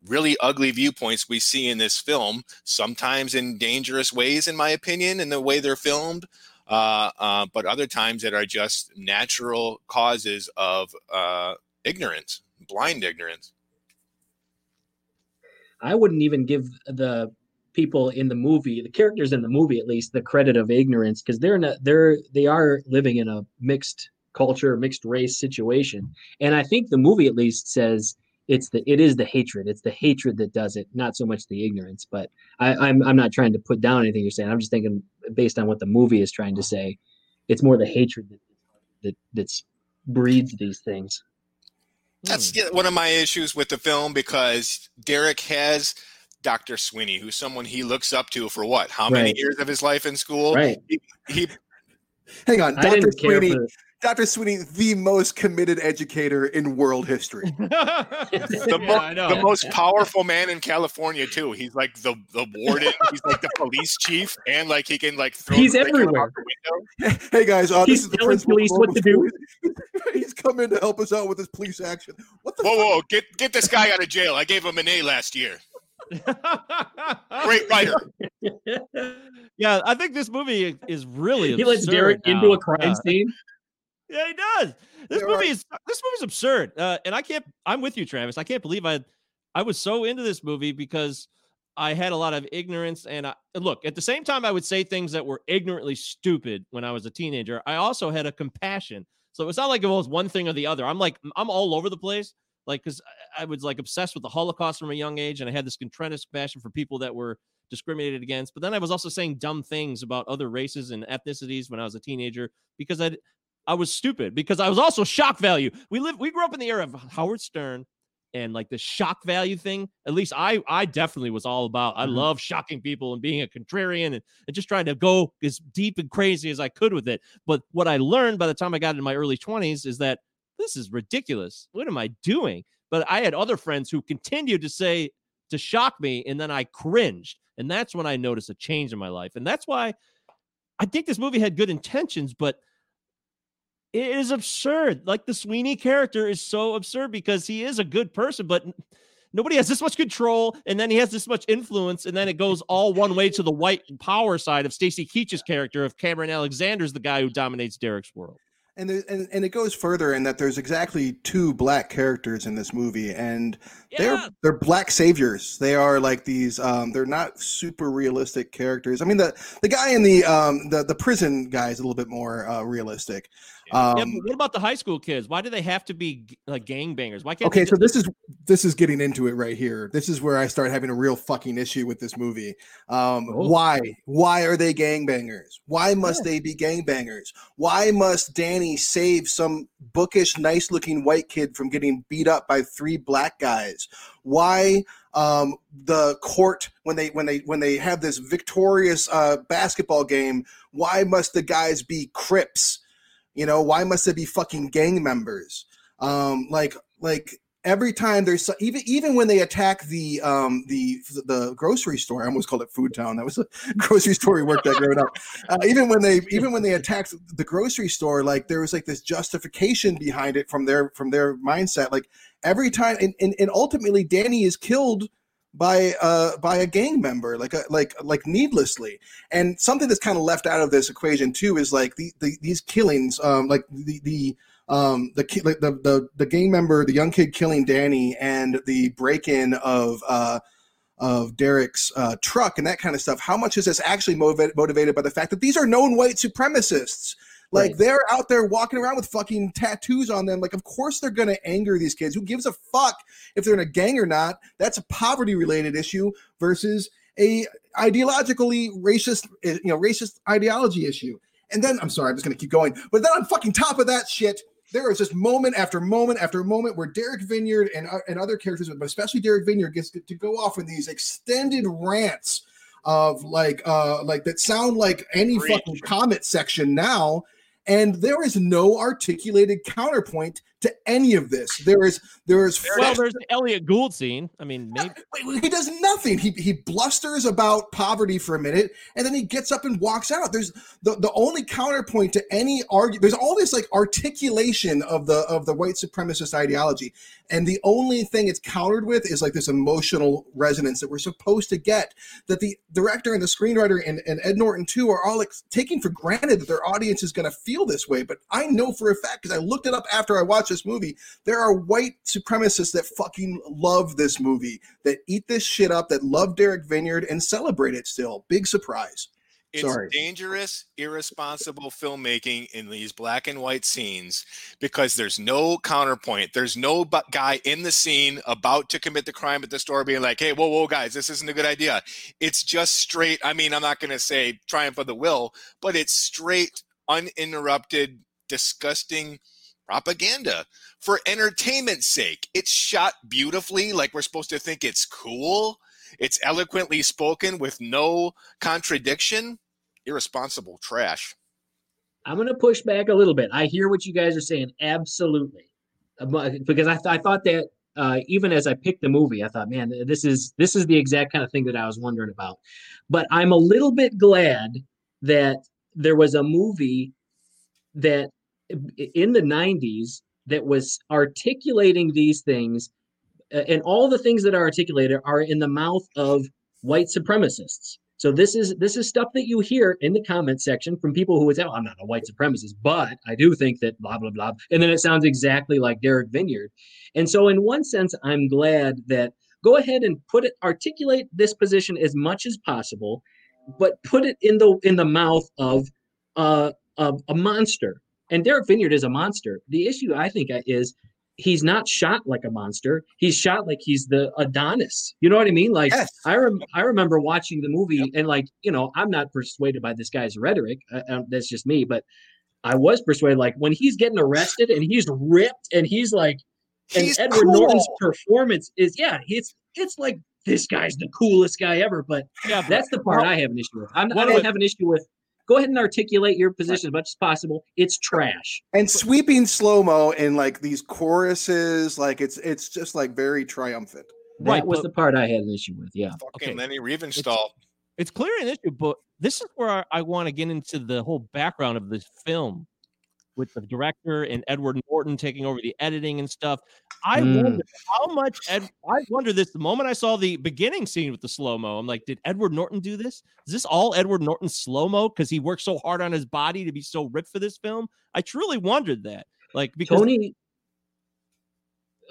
really ugly viewpoints we see in this film, sometimes in dangerous ways, in my opinion, in the way they're filmed, uh, uh, but other times that are just natural causes of uh, ignorance, blind ignorance. I wouldn't even give the people in the movie, the characters in the movie at least, the credit of ignorance because they're not they're they are living in a mixed culture, mixed race situation. And I think the movie at least says it's the it is the hatred. It's the hatred that does it, not so much the ignorance. But I, I'm I'm not trying to put down anything you're saying. I'm just thinking based on what the movie is trying to say, it's more the hatred that that that's breeds these things. That's hmm. yeah, one of my issues with the film because Derek has Dr. Sweeney, who's someone he looks up to for what? How many Right. years of his life in school? Right. He, he Hang on, Dr. Sweeney, for Dr. Sweeney, the most committed educator in world history. *laughs* the, Yeah, mo- I the most powerful man in California too. He's like the the warden. He's like the police chief, and like he can like throw He's everywhere. out the window. *laughs* hey guys, uh, He's this is the telling principal police what to do. *laughs* He's come in to help us out with this police action. What the? Whoa, fuck? whoa! Get get this guy out of jail. I gave him an A last year. Great writer. *laughs* yeah, I think this movie is really. he lets absurd Derek into a crime Yeah. scene. Yeah, he does. This There movie are- is this movie's absurd, uh, and I can't. I'm with you, Travis. I can't believe I, I was so into this movie because I had a lot of ignorance, and I look at the same time I would say things that were ignorantly stupid when I was a teenager. I also had a compassion, so it's not like it was one thing or the other. I'm like I'm all over the place, like because I, I was like obsessed with the Holocaust from a young age, and I had this tremendous passion for people that were discriminated against. But then I was also saying dumb things about other races and ethnicities when I was a teenager because I I was stupid because I was also shock value. We live we grew up in the era of Howard Stern and like the shock value thing. At least I I definitely was all about. I Mhm. love shocking people and being a contrarian and, and just trying to go as deep and crazy as I could with it. But what I learned by the time I got into my early 20s is that this is ridiculous. What am I doing? But I had other friends who continued to say to shock me and then I cringed. And that's when I noticed a change in my life. And that's why I think this movie had good intentions, but it is absurd. Like the Sweeney character is so absurd because he is a good person, but Nobody has this much control, and then he has this much influence, and then it goes all one way to the white power side of Stacy Keach's character of Cameron Alexander's the guy who dominates Derek's world. And, there, and and it goes further in that there's exactly two black characters in this movie, and they're they're black saviors. They are like these. Um, they're not super realistic characters. I mean, the the guy in the um the the prison guy is a little bit more uh, realistic. Um, yeah, what about the high school kids? Why do they have to be like gangbangers? Why can't okay they so this is this is getting into it right here. This is where i start having a real fucking issue with this movie. Um Oh. why? Why are they gangbangers? Why must they be gangbangers? Why must danny save some bookish nice looking white kid from getting beat up by three black guys? Why um the court when they when they when they have this victorious uh basketball game why must the guys be crips you know why must it be fucking gang members? Um like like every time there's so- even even when they attack the um the the grocery store i almost called it food town that was a *laughs* grocery store we worked at growing up. Uh, even when they even when they attacked the grocery store like there was like this justification behind it from their from their mindset. Like every time and, and, and ultimately danny is killed by uh by a gang member like a like like needlessly and something that's kind of left out of this equation too is like the, the these killings um like the the um the, like the the the gang member the young kid killing danny and the break-in of uh of Derek's uh, truck and that kind of stuff. How much is this actually motivated by the fact that these are known white supremacists? Like Right. they're out there walking around with fucking tattoos on them. Like, of course they're gonna anger these kids. Who gives a fuck if they're in a gang or not? That's a poverty-related issue versus a ideologically racist, eh, you know, racist ideology issue. And then I'm sorry, I'm just gonna keep going. But then on fucking top of that shit, there is just moment after moment after moment where Derek Vinyard and uh, and other characters, but especially Derek Vinyard, gets to, to go off in these extended rants of like uh like that sound like any Preach. fucking comment section now. And there is no articulated counterpoint to any of this. There is there is well, there's the Elliott Gould scene. I mean, maybe he does nothing. He he blusters about poverty for a minute, and then he gets up and walks out. There's the, the only counterpoint to any argument. There's all this like articulation of the of the white supremacist ideology, and the only thing it's countered with is like this emotional resonance that we're supposed to get. That the director and the screenwriter and, and Ed Norton too are all like taking for granted that their audience is going to feel this way. But I know for a fact because I looked it up after I watched this movie. There are white supremacists that fucking love this movie, that eat this shit up, that love Derek Vinyard and celebrate it still. Big surprise. It's Sorry. dangerous, irresponsible filmmaking in these black and white scenes because there's no counterpoint. There's no bu- guy in the scene about to commit the crime at the store being like, hey, whoa, whoa, guys, this isn't a good idea. It's just straight. I mean, I'm not going to say triumph of the will, but it's straight, uninterrupted, disgusting propaganda for entertainment's sake. It's shot beautifully, like we're supposed to think it's cool. It's eloquently spoken with no contradiction. Irresponsible trash. I'm going to push back a little bit. I hear what you guys are saying, absolutely, Uh, because I, th- I thought that uh, even as I picked the movie, I thought, man, this is this is the exact kind of thing that I was wondering about. But I'm a little bit glad that there was a movie that in the 90s that was articulating these things, and all the things that are articulated are in the mouth of white supremacists. So this is this is stuff that you hear in the comment section from people who would say, oh, "I'm not a white supremacist, but I do think that blah blah blah," and then it sounds exactly like Derek Vinyard. And so, in one sense, I'm glad that go ahead and put it articulate this position as much as possible, but put it in the in the mouth of uh, of a monster. And Derek Vinyard is a monster. The issue I think is he's not shot like a monster. He's shot like he's the Adonis. You know what I mean? Like Yes. I rem- I remember watching the movie and like you know I'm not persuaded by this guy's rhetoric. Uh, uh, that's just me, but I was persuaded. Like when he's getting arrested and he's ripped and he's like, and He's Edward Norton's performance is yeah, it's it's like this guy's the coolest guy ever. But yeah, that's the part I have an issue with. I'm, I don't would- have an issue with. Go ahead and articulate your position as much as possible. It's trash. And sweeping slow mo in like these choruses, like it's it's just like very triumphant. That Right, was but- the part I had an issue with. Yeah. Fucking Okay. Leni Riefenstahl. it's clear an issue, but this is where I, I want to get into the whole background of this film. With the director and Edward Norton taking over the editing and stuff. I Mm. wonder how much Ed. I wonder this the moment I saw the beginning scene with the slow mo. I'm like, did Edward Norton do this? Is this all Edward Norton slow mo because he worked so hard on his body to be so ripped for this film? I truly wondered that. Like because Tony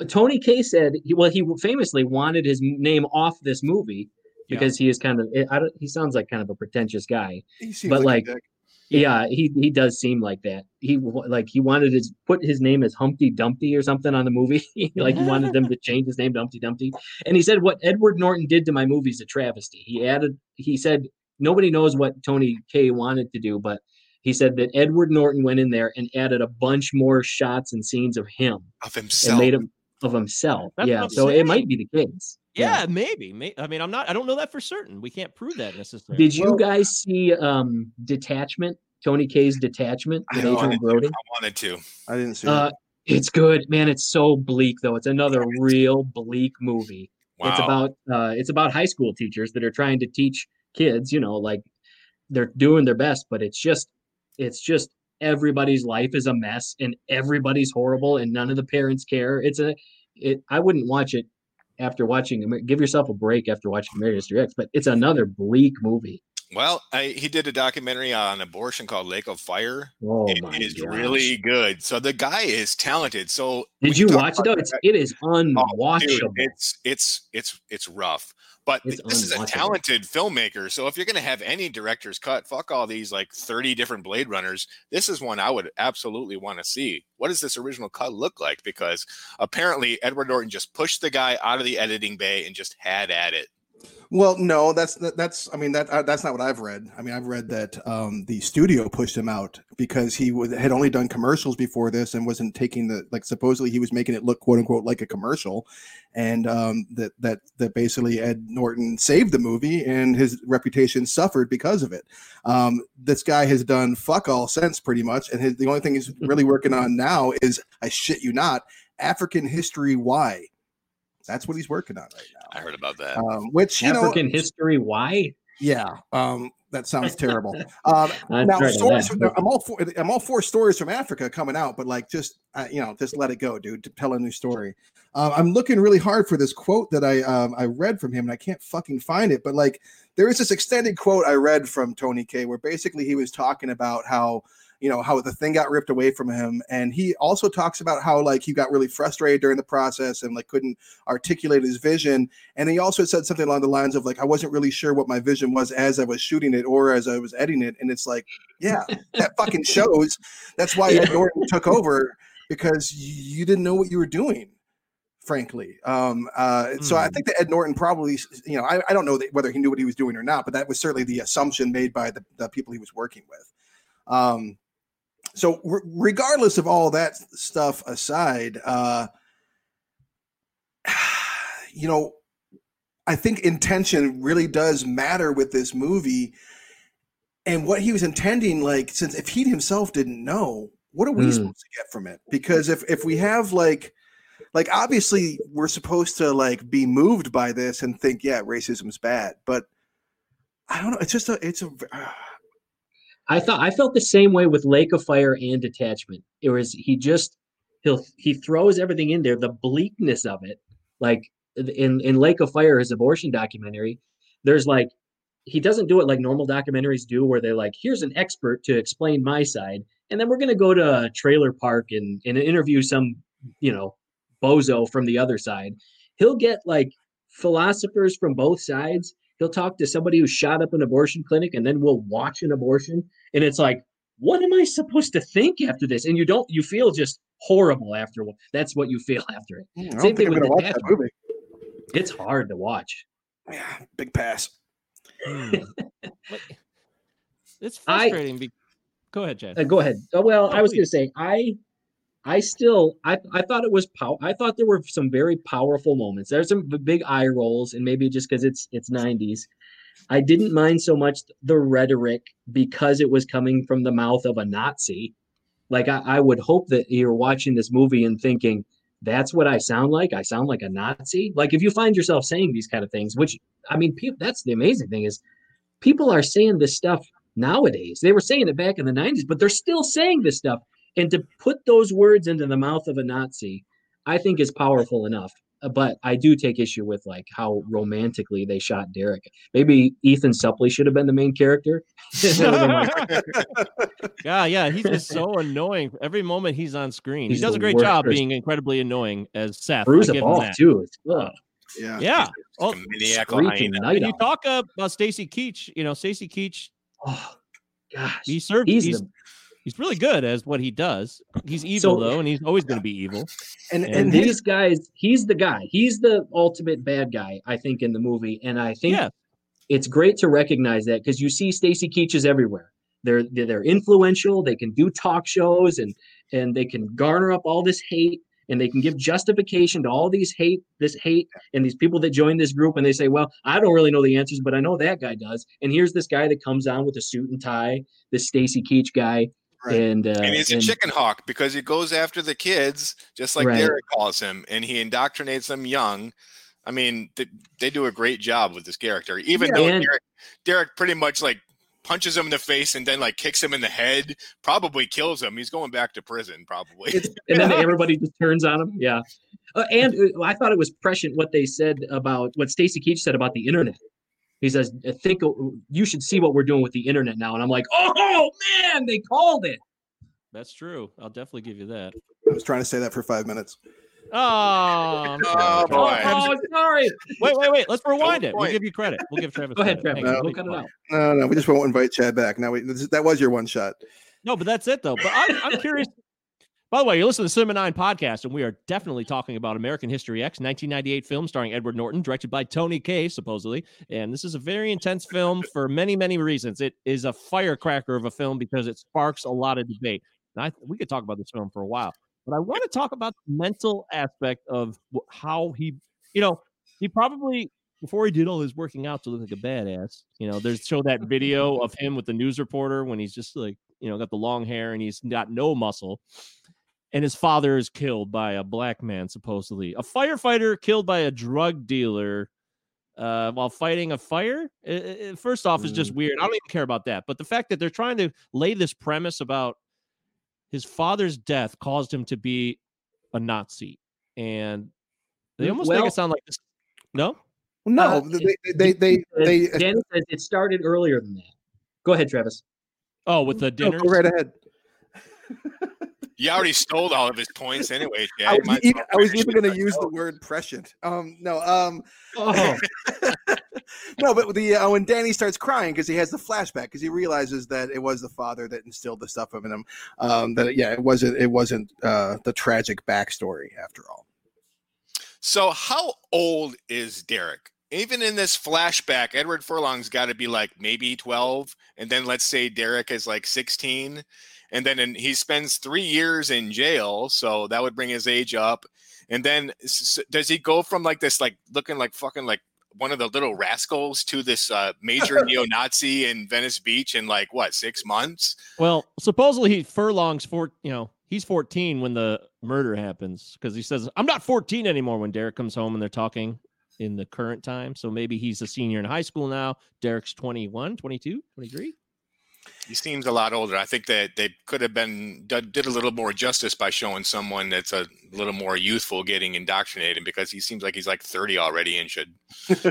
Tony Kaye said, he, well, he famously wanted his name off this movie Yeah. because he is kind of, I don't, he sounds like kind of a pretentious guy. He seems But, like, like, a dick. Yeah, he he does seem like that. He like he wanted to put his name as Humpty Dumpty or something on the movie. *laughs* like he wanted them to *laughs* change his name to Humpty Dumpty. And he said what Edward Norton did to my movie is a travesty. He added he said nobody knows what Tony Kaye wanted to do, but he said that Edward Norton went in there and added a bunch more shots and scenes of him Of and himself. made him of himself. That's yeah, I'm so it might be the case. Yeah, maybe. May, I mean, I'm not. I don't know that for certain. We can't prove that necessarily. Did you guys see um Detachment? Tony Kaye's Detachment with I Adrien wanted, Brody? I wanted to. I didn't see Uh, it. it's good, man. It's so bleak though. It's another real bleak movie. Wow. It's about uh, it's about high school teachers that are trying to teach kids. You know, like they're doing their best, but it's just it's just everybody's life is a mess and everybody's horrible and none of the parents care. It's a it. I wouldn't watch it after watching. Give yourself a break after watching American History X, but it's another bleak movie. Well, I, he did a documentary on abortion called Lake of Fire. Oh It my is gosh. really good. So the guy is talented. So Did you watch it though? It's it is Oh, dude, unwatchable. it's it's it's it's rough. But It's this is a talented filmmaker. So if you're gonna have any director's cut, fuck all these like 30 different Blade Runners. This is one I would absolutely want to see. What does this original cut look like? Because apparently Edward Norton just pushed the guy out of the editing bay and just had at it. Well, no, that's that, that's. I mean, that uh, that's not what I've read. I mean, I've read that um, the studio pushed him out because he was, had only done commercials before this and wasn't taking the like. Supposedly, he was making it look quote unquote like a commercial, and um, that that that basically Ed Norton saved the movie and his reputation suffered because of it. Um, this guy has done fuck all since pretty much, and his, the only thing he's *laughs* really working on now is I shit you not, African History Why. That's what he's working on right now. I heard about that. Um, which you know, African history. Why? yeah, um, that sounds terrible. *laughs* Um, I've now, tried to stories. laugh, From, but- I'm all for. I'm all for stories from Africa coming out, but like, just uh, you know, just let it go, dude. To tell a new story. Um, I'm looking really hard for this quote that I um, I read from him, and I can't fucking find it. But like, there is this extended quote I read from Tony Kaye, where basically he was talking about how you know how the thing got ripped away from him. And he also talks about how like he got really frustrated during the process and like couldn't articulate his vision. And he also said something along the lines of like i wasn't really sure what my vision was as i was shooting it or as i was editing it. And it's like yeah that *laughs* fucking shows that's why ed norton took over because you didn't know what you were doing frankly. Um uh so i Hmm. think that ed norton probably you know i, I don't know that, whether he knew what he was doing or not but that was certainly the assumption made by the, the people he was working with. Um so re- regardless of all that stuff aside uh *sighs* you know i think intention really does matter with this movie and what he was intending like since if he himself didn't know what are we Mm. supposed to get from it because if if we have like like obviously we're supposed to like be moved by this and think yeah racism's bad but i don't know it's just a it's a *sighs* I thought I felt the same way with Lake of Fire and Detachment. It was he just he'll he throws everything in there, the bleakness of it. Like in in Lake of Fire, his abortion documentary, there's like he doesn't do it like normal documentaries do, where they're like, here's an expert to explain my side, and then we're gonna go to a trailer park and and interview some you know bozo from the other side. He'll get like philosophers from both sides. He'll talk to somebody who shot up an abortion clinic, and then we'll watch an abortion, and it's like, what am I supposed to think after this? And you don't, you feel just horrible after. That's what you feel *laughs* after it. I Same thing with gonna watch that movie. It's hard to watch. Yeah, big pass. But *sighs* it's I- frustrating. be- Go ahead, Chad. Uh, go ahead. Oh, well, Oh, I was going to say, I, I still, I, I thought it was pow. I thought there were some very powerful moments. There's some big eye rolls, and maybe just because it's it's 90s. I didn't mind so much the rhetoric because it was coming from the mouth of a Nazi. Like I, I would hope that you're watching this movie and thinking, that's what I sound like. I sound like a Nazi. Like if you find yourself saying these kind of things, which I mean, that's the amazing thing is people are saying this stuff nowadays. They were saying it back in the 90s, but they're still saying this stuff. And to put those words into the mouth of a Nazi, I think is powerful enough. Uh, But I do take issue with like how romantically they shot Derek. Maybe Ethan Suplee should have been the main character. *laughs* It would've been like- *laughs* yeah, yeah, he's just so annoying. Every moment he's on screen, He's he does a great job worst. being incredibly annoying as Seth. Bruise I a give him ball too. It's, ugh. Yeah. Yeah. Oh, Like a maniacal hyena. night you talk uh, about Stacy Keach. You know, Stacy Keach. Oh, gosh. He served. He's He's, the- he's really good as what he does. He's evil So- though, and he's always going to be evil. And And, and these guys, he's the guy. He's the ultimate bad guy, I think, in the movie. And I think Yeah. it's great to recognize that because you see Stacy Keaches everywhere. They're they're they're influential. They can do talk shows and and they can garner up all this hate and they can give justification to all these hate this hate and these people that join this group and they say, well, I don't really know the answers, but I know that guy does. And here's this guy that comes on with a suit and tie, this Stacy Keach guy, Right. and uh, And he's a and- chicken hawk because he goes after the kids, just like Right. Derek calls him, and he indoctrinates them young. I mean, they, they do a great job with this character, even Yeah, though and- Derek, Derek pretty much like punches him in the face and then like kicks him in the head, probably kills him. He's going back to prison, probably. And then *laughs* everybody just turns on him. Yeah, uh, and uh, I thought it was prescient what they said about what Stacy Keach said about the internet. He says, "I think you should see what we're doing with the internet now." And I'm like, "Oh man, they called it." That's true. I'll definitely give you that. I was trying to say that for five minutes. Oh, Oh, sorry. boy. Oh, sorry. wait, wait, wait. Let's rewind Good it. We'll give you credit. We'll give Travis. Go ahead, credit. Trevor. Hang We'll let me cut it out. No, no, we just won't invite Chad back. Now we that was your one shot. No, but that's it though. But I'm, I'm curious. By the way, you're listening to the Cinema Nine podcast, and we are definitely talking about American History X, 1998 film starring Edward Norton, directed by Tony Kaye, supposedly. And this is a very intense film for many, many reasons. It is a firecracker of a film because it sparks a lot of debate. And I, we could talk about this film for a while, but I want to talk about the mental aspect of how he, you know, he probably before he did all his working out to look like a badass. You know, there's show that video of him with the news reporter when he's just like, you know, got the long hair and he's got no muscle. And his father is killed by a black man, supposedly. A firefighter killed by a drug dealer uh, while fighting a fire. I- I- I- first off, is just weird. I don't even care about that. But the fact that they're trying to lay this premise about his father's death caused him to be a Nazi, and they Mm, almost make it sound like this. No, No, Uh, they they they they. Danny says it started earlier than that. Go ahead, Travis. oh, with the no, dinner. go right ahead. You already stole all of his points anyway, *laughs* Chad. I was, even, I was even going to use the word prescient. Um, no, um, Oh, *laughs* no, but the uh, when Danny starts crying because he has the flashback because he realizes that it was the father that instilled the stuff in him. Um, that yeah, it wasn't it wasn't uh, the tragic backstory after all. So, how old is Derek? Even in this flashback, Edward Furlong's got to be like maybe 12. And then let's say Derek is like 16. And then in, he spends three years in jail. So that would bring his age up. And then s- s- does he go from like this, like looking like fucking like one of the little rascals to this uh, major *laughs* neo Nazi in Venice Beach in like what, six months? Well, supposedly he Furlong's for You know, he's 14 when the murder happens because he says, "I'm not 14 anymore." When Derek comes home and they're talking in the current time, so maybe he's a senior in high school now. Derek's 21, 22, 23. He seems a lot older. I think that they could have been did did a little more justice by showing someone that's a little more youthful getting indoctrinated because he seems like he's like 30 already and should.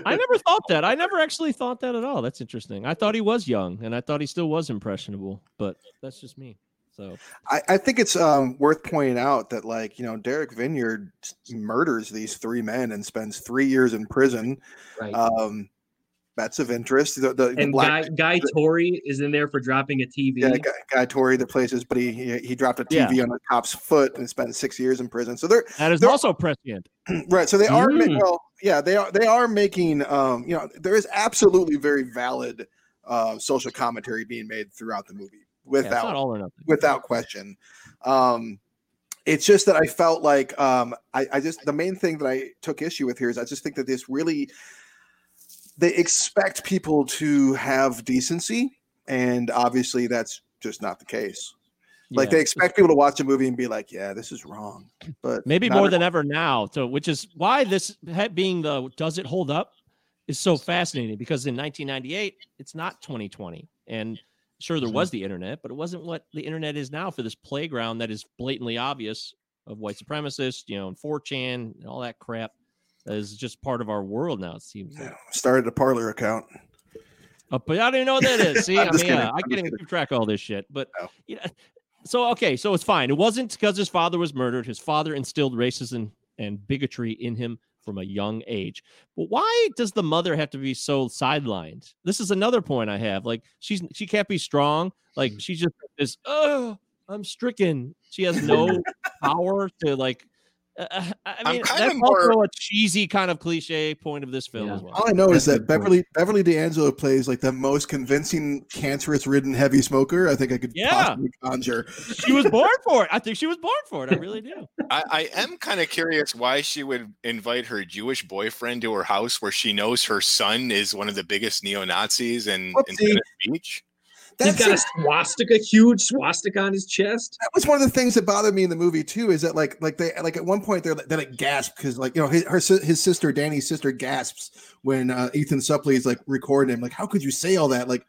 I never thought that. I never actually thought that at all. That's interesting. I thought he was young, and I thought he still was impressionable, but that's just me. So I, I think it's um, worth pointing out that like you know Derek Vinyard murders these three men and spends three years in prison. right. Um, that's of interest. The, the, the and black Guy Guy Torry is in there for dropping a TV. yeah, guy, guy Torry, the places, but he, he he dropped a Yeah. TV on a cop's foot and spent six years in prison. So they're that is There- also prescient. *clears throat* right. So they are ma- Mm. well, yeah, they are they are making um, you know, there is absolutely very valid uh, social commentary being made throughout the movie Yeah, it's without not all or nothing. without question. Um, it's just that I felt like um, I, I just the main thing that I took issue with here is I just think that this really they expect people to have decency, and obviously that's just not the case. Like Yeah. they expect people to watch a movie and be like, "Yeah, this is wrong," but maybe more than ever now. So, which is why this being the does it hold up is so fascinating because in 1998 it's not 2020, and Sure, there was mm-hmm. the internet, but it wasn't what the internet is now for this playground that is blatantly obvious of white supremacists, you know, and 4chan and all that crap is just part of our world now. It seems. Like. Started a Parler account. Uh, but I don't even know what that is. *laughs* See, just mean, uh, I can't even keep track of all this shit. But No. you know, so okay, so it's fine. It wasn't because his father was murdered. His father instilled racism and bigotry in him from a young age. But why does the mother have to be so sidelined? This is another point I have. Like she's she can't be strong. Like she just is. Oh, I'm stricken. She has no *laughs* power to like. *laughs* Uh, I I'm mean, kinda that's more- also a cheesy kind of cliche point of this film Yeah. as well. All I know is That's a that good point. Beverly Beverly D'Angelo plays like the most convincing cancerous ridden heavy smoker I think I could Yeah. possibly conjure. she was born for it. I think she was born for it. I really do. *laughs* I, I am kind of curious why she would invite her Jewish boyfriend to her house where she knows her son is one of the biggest neo Nazis in, in Venice Beach. He's That's got a swastika, huge swastika on his chest. that was one of the things that bothered me in the movie too. Is that like like they like at one point they're they like gasp because like you know his her, his sister Danny's sister gasps when uh, Ethan Suplee is like recording him. Like how could you say all that? Like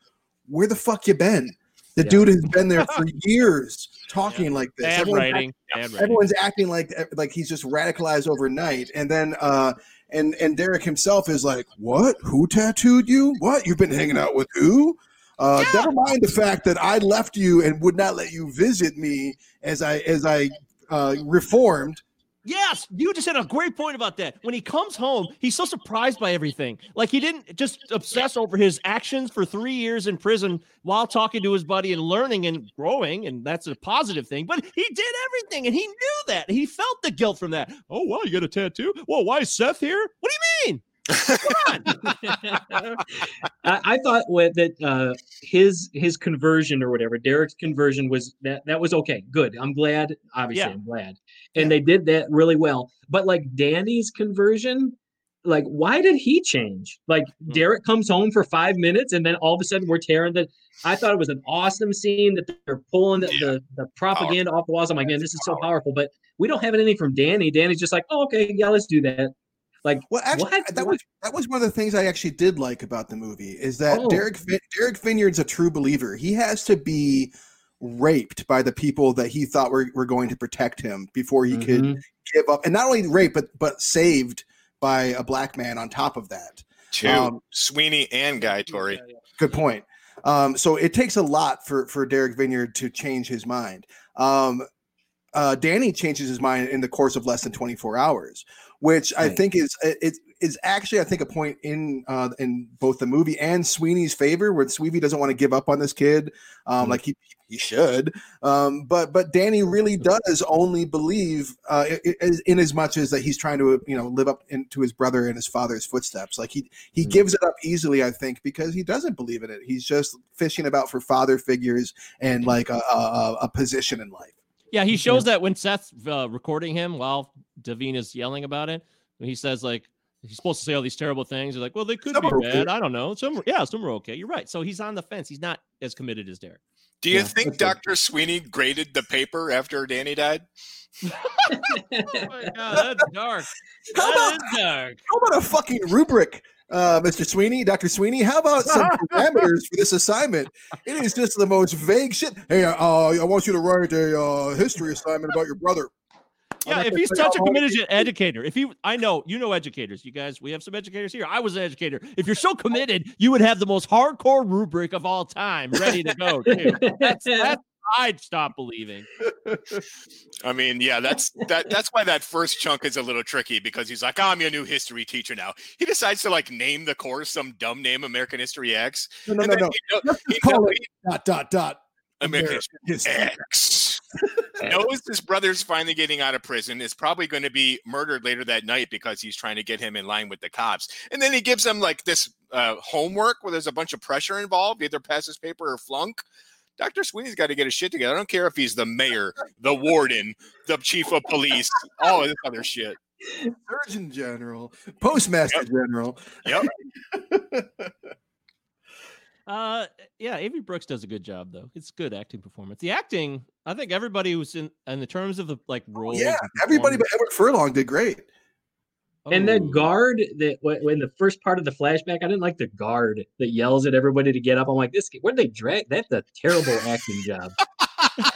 where the fuck you been? The Yeah. dude has been there for *laughs* years talking like this. Bad Everyone's act- writing. Bad writing. everyone's acting like eh, like he's just radicalized overnight and then uh and and derek himself is like what who tattooed you what you've been hanging out with who uh never mind the fact that i left you and would not let you visit me as i as i uh reformed Yes, you just had a great point about that. When he comes home, he's so surprised by everything. Like he didn't just obsess over his actions for three years in prison while talking to his buddy and learning and growing, and that's a positive thing. But he did everything, and he knew that. He felt the guilt from that. Oh wow, you got a tattoo? Well, why is Seth here? What do you mean? *laughs* I, I thought what, that uh, his his conversion or whatever, Derek's conversion was that that was okay, good. I'm glad. Obviously, Yeah. I'm glad, and they did that really well. But like Danny's conversion, like why did he change? Like Hmm. Derek comes home for five minutes, and then all of a sudden we're tearing the. I thought it was an awesome scene that they're pulling the, the, the propaganda off the walls. I'm like, man, this is so powerful. But we don't have anything from Danny. Danny's just like, oh, okay, yeah, let's do that. Like, well actually What? that What? was that was one of the things i actually did like about the movie is that Oh. derek Vin- derek vinyard's a true believer he has to be raped by the people that he thought were, were going to protect him before he could Mhm. give up and not only raped but but saved by a black man on top of that Two, Um, Sweeney and Guy Torry. good point um so it takes a lot for for derek vinyard to change his mind um uh danny changes his mind in the course of less than 24 hours which i think is it is actually i think a point in uh in both the movie and sweeney's favor where sweeney doesn't want to give up on this kid um Mhm. like he he should um but but danny really does only believe uh i- i- in as much as that he's trying to you know live up into his brother and his father's footsteps. Like he he Mhm. gives it up easily i think because he doesn't believe in it. He's just fishing about for father figures and like a, a, a- a position in life. Yeah, he shows that when Seth's uh, recording him while Davina's yelling about it. He says like he's supposed to say all these terrible things. He's like, well, they could Some be are okay. bad. I don't know. Some, yeah, some are okay. You're right. So he's on the fence. He's not as committed as Derek. Do you Yeah, think that's right. Dr. Sweeney graded the paper after Danny died? *laughs* *laughs* Oh my god, that's dark. *laughs* How That about- is dark. how about a fucking rubric uh, Mr. Sweeney, Dr. Sweeney, how about some parameters for this assignment? It is just the most vague shit. Hey, uh, I want you to write a uh, history assignment about your brother. Yeah, if he's such a committed ed- educator, if he, I know, you know educators. You guys, we have some educators here. I was an educator. If you're so committed, you would have the most hardcore rubric of all time ready to go. Too. That's that's *laughs* I'd stop believing. I mean, yeah, that's that. That's why that first chunk is a little tricky because he's like, oh, "I'm your new history teacher now." He decides to like name the course some dumb name, American History X. No, no, and no, no. He, know- he just call know- it dot, dot, dot. American History. X. *laughs* knows his brother's finally getting out of prison, is probably going to be murdered later that night because he's trying to get him in line with the cops. And then he gives him like this uh, homework where there's a bunch of pressure involved, either pass his paper or flunk. Dr. Sweeney's got to get his shit together. I don't care if he's the mayor, the warden, the chief of police, all this other shit. Surgeon General, Postmaster Yep. General. Yep. *laughs* Uh, yeah, Avery Brooks does a good job though. It's good acting performance. The acting, I think everybody who's in, in the terms of the like oh, roles. Yeah, everybody but performance- Edward Furlong did great. And the Oh. guard that when the first part of the flashback, I didn't like the guard that yells at everybody to get up. I'm like, this where they drag? That's a terrible *laughs* acting job. *laughs*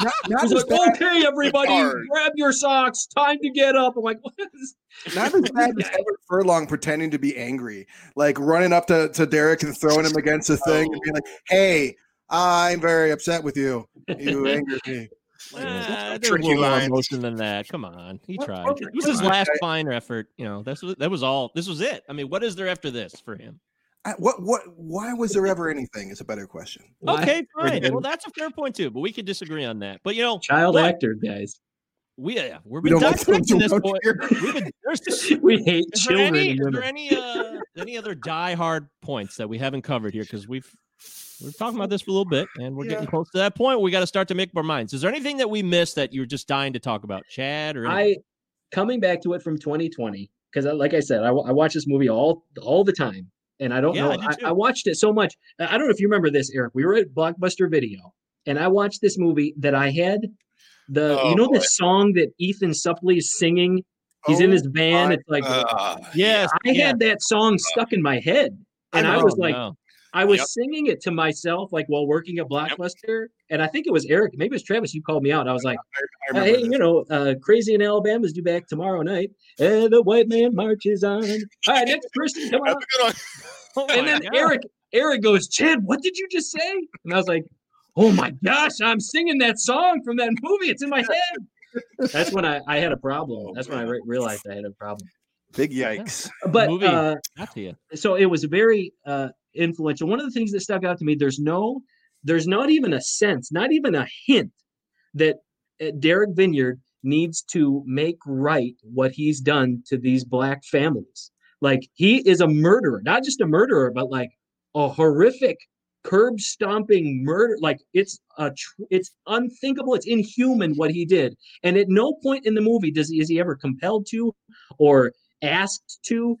Not, not like, okay, everybody, grab your socks. Time to get up. I'm like, what is? *laughs* not as bad as Edward Furlong pretending to be angry, like running up to, to Derek and throwing him against the thing and oh. being like, "Hey, I'm very upset with you. You *laughs* angered me." Ah, a there tricky more line. emotion than that. Come on, he What- tried. what- It was his what- last fine effort. You know, that's that was all. This was it. I mean, what is there after this for him? I, what what? Why was there ever anything? Is a better question. Okay, for fine. Well, that's a fair point too, but we could disagree on that. But you know, Child what? actor guys. we yeah, we've We been don't like them dissecting this point. We've been, *laughs* there's, we hate is there children. any, is there any uh any other die-hard points that we haven't covered here? Because we've we're talking about this for a little bit, and we're getting close to that point. We got to start to make up our minds. Is there anything that we missed that you're just dying to talk about, Chad? Or anything? I coming back to it from 2020 because, like I said, I, I watch this movie all all the time, and I don't Yeah, know. I I. I watched it so much. I I don't know if you remember this, Eric. We were at Blockbuster Video, and I watched this movie that I had the Oh, you know boy. the song that Ethan Suplee is singing. He's in Oh his van. my It's like Uh, yes, I yeah. had that song stuck in my head, and I Oh, was like, no. I was Yep. singing it to myself, like while working at Blockbuster. And I think it was Eric, maybe it was Travis. You called me out. I was like, I remember hey, this. you know, uh, Crazy in Alabama is due back tomorrow night. And the white man marches on. All right, next person, come on. that's a good one. *laughs* Oh And then God. Eric, Eric goes, Chad, what did you just say? And I was like, oh my gosh, I'm singing that song from that movie. It's in my head. That's when I, I had a problem. That's when I re- realized I had a problem. Big yikes. But uh, to you. so it was very uh, influential. One of the things that stuck out to me, there's no, there's not even a sense, not even a hint that uh, Derek Vinyard needs to make right what he's done to these black families. Like he is a murderer, not just a murderer, but like a horrific curb stomping murder. Like it's a, tr- it's unthinkable. It's inhuman what he did. And at no point in the movie does he, is he ever compelled to or asked to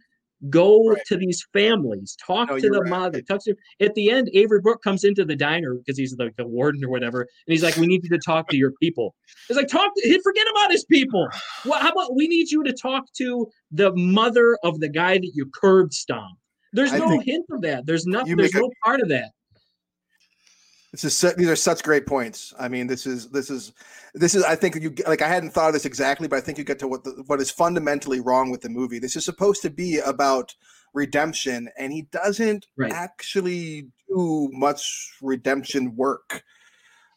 go Right. to these families, talk No, to the right. mother, talk to. At the end, Avery Brooks comes into the diner because he's like the warden or whatever, and he's like, "We need you to talk to your people." It's like, talk. To, forget about his people. Well, how about we need you to talk to the mother of the guy that you curb stomped? There's I no hint of that. There's nothing. There's make a- no part of that. This is su- these are such great points. I mean, this is this is this is. I think you like. I hadn't thought of this exactly, but I think you get to what the, what is fundamentally wrong with the movie. This is supposed to be about redemption, and he doesn't Right. actually do much redemption work.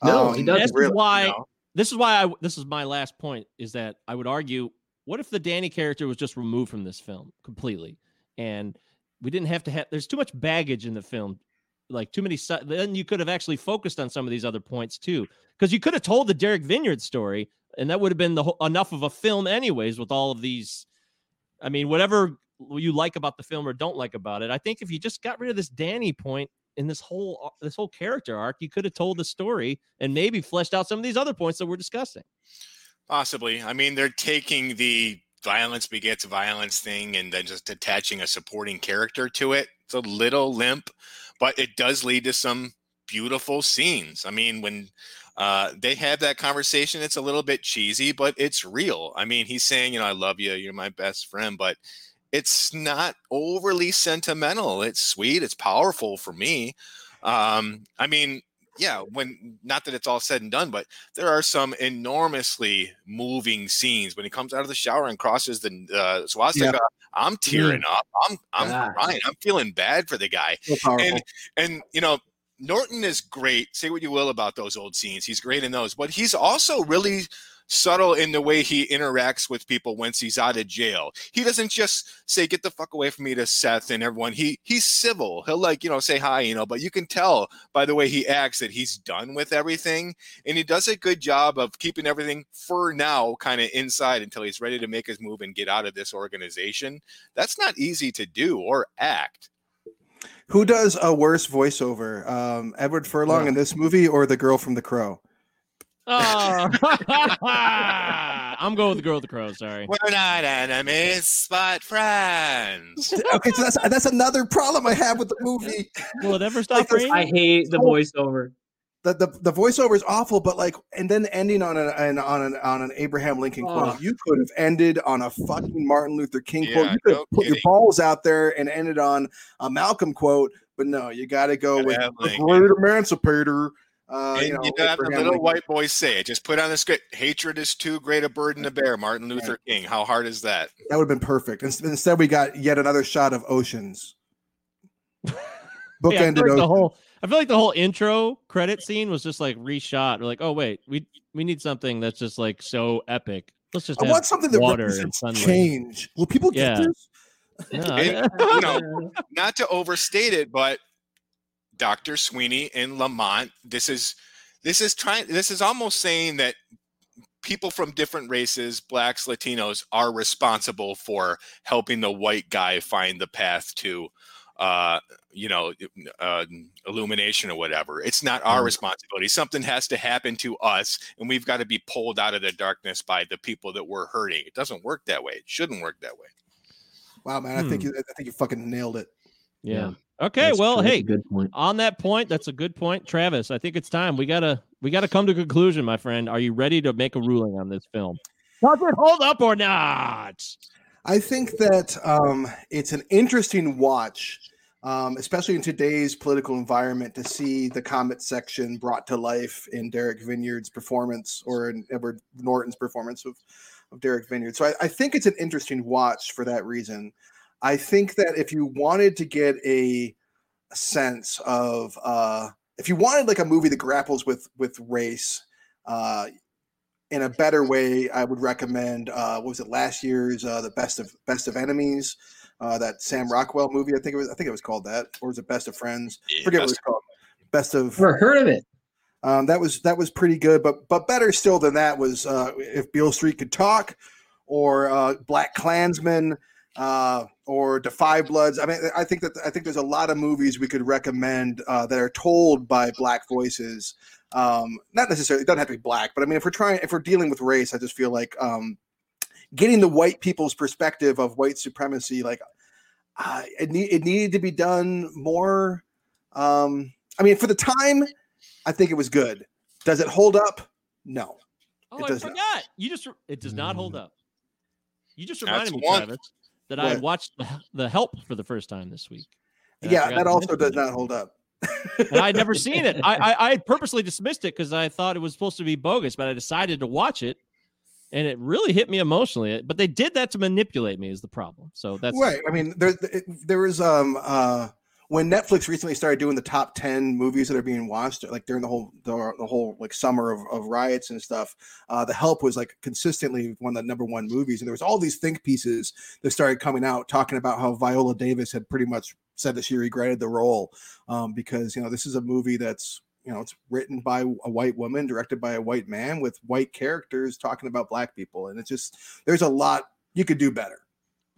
No, um, he doesn't. This really, is why. no. This is why. I, this is my last point. Is that I would argue. What if the Danny character was just removed from this film completely, and we didn't have to have? There's too much baggage in the film. Like too many. Then you could have actually focused on some of these other points too, because you could have told the Derek Vinyard story, and that would have been the whole, enough of a film, anyways. With all of these, I mean, whatever you like about the film or don't like about it, I think if you just got rid of this Danny point in this whole uh, this whole character arc, you could have told the story and maybe fleshed out some of these other points that we're discussing. Possibly. I mean, they're taking the violence begets violence thing and then just attaching a supporting character to it. It's a little limp, but it does lead to some beautiful scenes. I mean, when uh, they have that conversation, it's a little bit cheesy, but it's real. I mean, he's saying, you know, I love you, you're my best friend, but it's not overly sentimental. It's sweet, it's powerful for me. Um, I mean, yeah, when not that it's all said and done, but there are some enormously moving scenes when he comes out of the shower and crosses the uh, swastika. I'm tearing up. I'm I'm Gosh. crying. I'm feeling bad for the guy. So. And and you know, Norton is great. Say what you will about those old scenes. He's great in those, but he's also really subtle in the way he interacts with people once he's out of jail. He doesn't just say "get the fuck away from me" to Seth and everyone. He he's civil. He'll like you know say hi, you know, but you can tell by the way he acts that he's done with everything, and he does a good job of keeping everything for now kind of inside until he's ready to make his move and get out of this organization. That's not easy to do or act. Who does a worse voiceover, um, Edward Furlong in this movie or the girl from The Crow? Oh, *laughs* I'm going with the girl with the crow. Sorry. We're not enemies, but friends. *laughs* okay, so that's that's another problem I have with the movie. Will it ever stop Like, raining? I hate the oh. voiceover. the, the the voiceover is awful, but like, and then ending on an, an on an on an Abraham Lincoln Oh. quote. You could have ended on a fucking Martin Luther King quote. You could no have put your balls out there and ended on a Malcolm quote. But no, you got to go Gotta with the great emancipator. Uh, and you you, know, got the little Lincoln. white boy say it. Just put on the script. Hatred is too great a burden to bear. Martin Luther King. How hard is that? That would have been perfect. Instead, we got yet another shot of oceans. I, Bookended feel like the whole, I feel like the whole intro credit scene was just like reshot. We're like, oh wait, we we need something that's just like so epic. Let's just I want something that water and represents sunlight. change. Will people get Yeah. this? No, And, you know, *laughs* not to overstate it, but Dr. Sweeney in Lamont, this is this is trying this is almost saying that people from different races, blacks, Latinos, are responsible for helping the white guy find the path to uh you know uh, illumination or whatever it's not our responsibility something has to happen to us and we've got to be pulled out of the darkness by the people that we're hurting it doesn't work that way it shouldn't work that way Wow, man! I think Hmm. you, I think you fucking nailed it. yeah. Okay, That's well, true. That's a hey, good point. on that point, that's a good point, Travis. I think it's time we gotta we gotta come to a conclusion, my friend. Are you ready to make a ruling on this film? Does it hold up or not? I think that um, it's an interesting watch, um, especially in today's political environment, to see the comment section brought to life in Derek Vinyard's performance or in Edward Norton's performance of, of Derek Vinyard. So I, I think it's an interesting watch for that reason. I think that if you wanted to get a, a sense of, uh, if you wanted like a movie that grapples with with race, uh, in a better way, I would recommend. Uh, what was it last year's uh, the best of best of enemies? Uh, that Sam Rockwell movie. I think it was. I think it was called that, or was it Best of Friends? Yeah, Forget what Best it was called. Best of. Never heard of it. Um, that was that was pretty good, but but better still than that was uh, if Beale Street could talk, or uh, BlacKkKlansman, uh, or Da 5 Bloods. I mean, I think that I think there's a lot of movies we could recommend uh, that are told by black voices. Um, not necessarily, it doesn't have to be black, but I mean, if we're trying, if we're dealing with race, I just feel like um, getting the white people's perspective of white supremacy, like uh, it, need, it needed to be done more. Um, I mean, for the time, I think it was good. Does it hold up? No. Oh, It I does not. forgot. You just it does not hold up. You just That's reminded me, one. Travis, that I had watched *laughs* the, Help for the first time this week. Yeah, that also does not hold up. and I'd never *laughs* seen it. I, I I had purposely dismissed it because I thought it was supposed to be bogus, but I decided to watch it, and it really hit me emotionally. But they did that to manipulate me is the problem. So that's right. I mean, there there was um uh when Netflix recently started doing the top ten movies that are being watched, like during the whole the, the whole like summer of, of riots and stuff. Uh, the Help was like consistently one of the number one movies, and there was all these think pieces that started coming out talking about how Viola Davis had pretty much said that she regretted the role um, because you know this is a movie that's you know it's written by a white woman, directed by a white man with white characters talking about black people, and it's just there's a lot you could do better.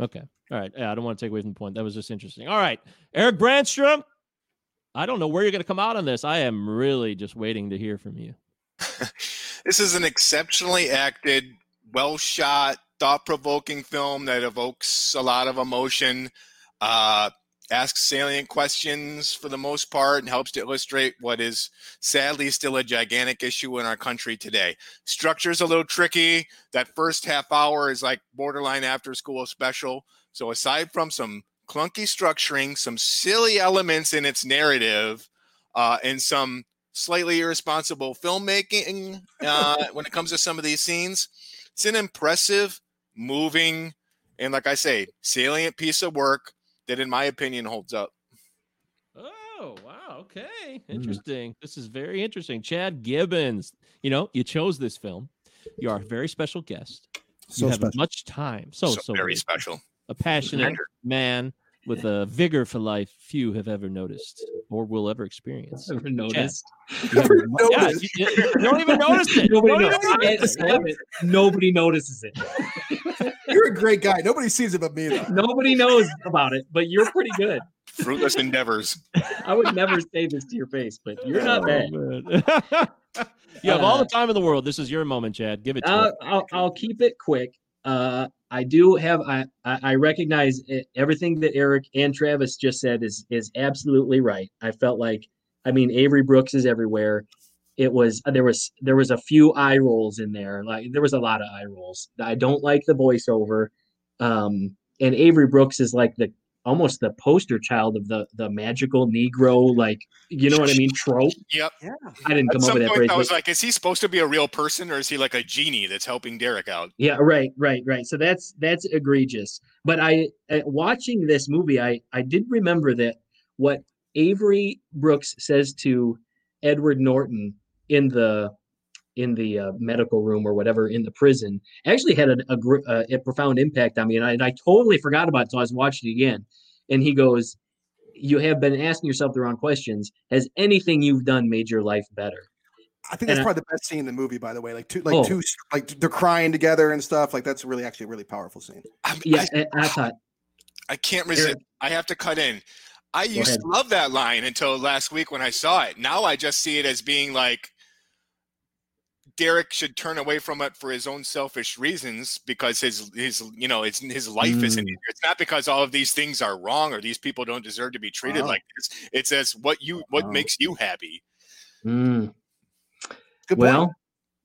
Okay. All right. Yeah, I don't want to take away from the point. That was just interesting. All right, Eric Brandstrom. I don't know where you're going to come out on this. I am really just waiting to hear from you. *laughs* this is an exceptionally acted, well shot, thought provoking film that evokes a lot of emotion, uh, asks salient questions for the most part, and helps to illustrate what is sadly still a gigantic issue in our country today. Structure's a little tricky. That first half hour is like borderline after school special. So, aside from some clunky structuring, some silly elements in its narrative, uh, and some slightly irresponsible filmmaking uh, *laughs* when it comes to some of these scenes. It's an impressive, moving, and like I say, salient piece of work that, in my opinion, holds up. Oh, wow. Okay. Hmm. Interesting. This is very interesting. Chad Gibbons, you know, you chose this film. You are a very special guest. So you have special. much time. So, So so very good. special. A passionate Tender. man with a vigor for life few have ever noticed or will ever experience. Never noticed. You have- *laughs* Never yeah, you, you- you don't even notice it. *laughs* Nobody, You don't knows. even notice it, man. Damn it. Nobody notices it. *laughs* You're a great guy. Nobody sees it but me though. Nobody knows about it, but you're pretty good. Fruitless endeavors. I would never say this to your face, but you're not bad. Oh, man. *laughs* you have all the time in the world. This is your moment, Chad. Give it to Uh, us. I'll, I'll keep it quick. Uh, I do have I, I I recognize it, everything that Eric and Travis just said is is absolutely right. I felt like I mean Avery Brooks is everywhere. It was there was there was a few eye rolls in there. Like there was a lot of eye rolls. I don't like the voiceover. Um, and Avery Brooks is like the almost the poster child of the the magical Negro, like you know what I mean, trope. Yep. Yeah. I didn't At come up with that point, phrase. I was but- like, is he supposed to be a real person or is he like a genie that's helping Derek out? Yeah, right, right, right. So that's that's egregious. But I uh, watching this movie, I I did remember that what Avery Brooks says to Edward Norton in the in the uh, medical room or whatever in the prison actually had a a, gr- uh, a profound impact on me, and I, and I totally forgot about it until I was watching it again. And he goes, "You have been asking yourself the wrong questions. Has anything you've done made your life better?" I think And that's I- probably the best scene in the movie, by the way. Like two, like Oh. two, like they're crying together and stuff. Like that's really actually a really powerful scene. Yeah, and I thought I can't resist. I have to cut in. I used to love that line until last week when I saw it. Now I just see it as being like Derek should turn away from it for his own selfish reasons because his his you know it's his life isn't Mm. here. It's not because all of these things are wrong or these people don't deserve to be treated Wow. like this. It's as what you what Wow. makes you happy. Mm. Well,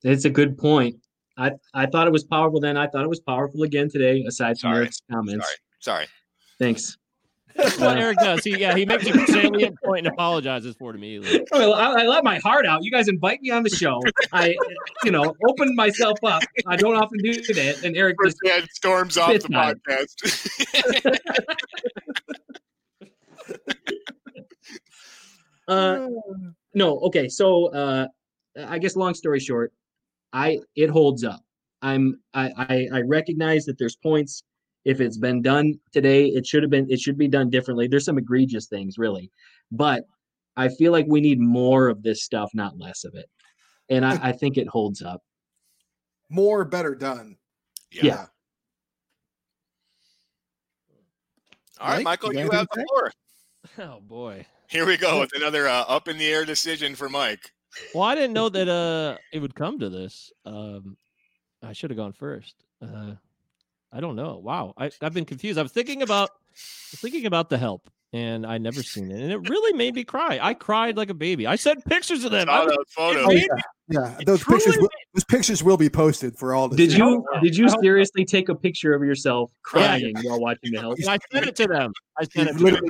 it's a good point. I I thought it was powerful then. I thought it was powerful again today. Aside from Sorry. Eric's comments, Sorry. Sorry. thanks. *laughs* That's what Eric does. He yeah, he makes a salient point and apologizes for it immediately. I, I let my heart out. You guys invite me on the show. I, you know, open myself up. I don't often do that. And Eric First just dad storms off spit the on it. podcast. *laughs* Uh, no, okay. So, uh, I guess long story short, I it holds up. I'm I, I I recognize that there's points. If it's been done today, it should have been it should be done differently. There's some egregious things, really, but I feel like we need more of this stuff, not less of it. And I, I think it holds up. More better done. Yeah. All right, Michael, you you, have anything the floor. *laughs* Oh boy. Here we go with another uh, up in the air decision for Mike. Well, I didn't know that uh it would come to this. Um I should have gone first. Uh I don't know. Wow. I, I've been confused. I was thinking about I was thinking about the help and I never *laughs* seen it. And it really made me cry. I cried like a baby. I sent pictures of them. I was- those photos. Oh, yeah. Yeah, those pictures. Will, those pictures will be posted for all. To Did see. you did you I hope seriously take a picture of yourself *laughs* crying while watching the help? and I sent it to them. I sent it to them. literally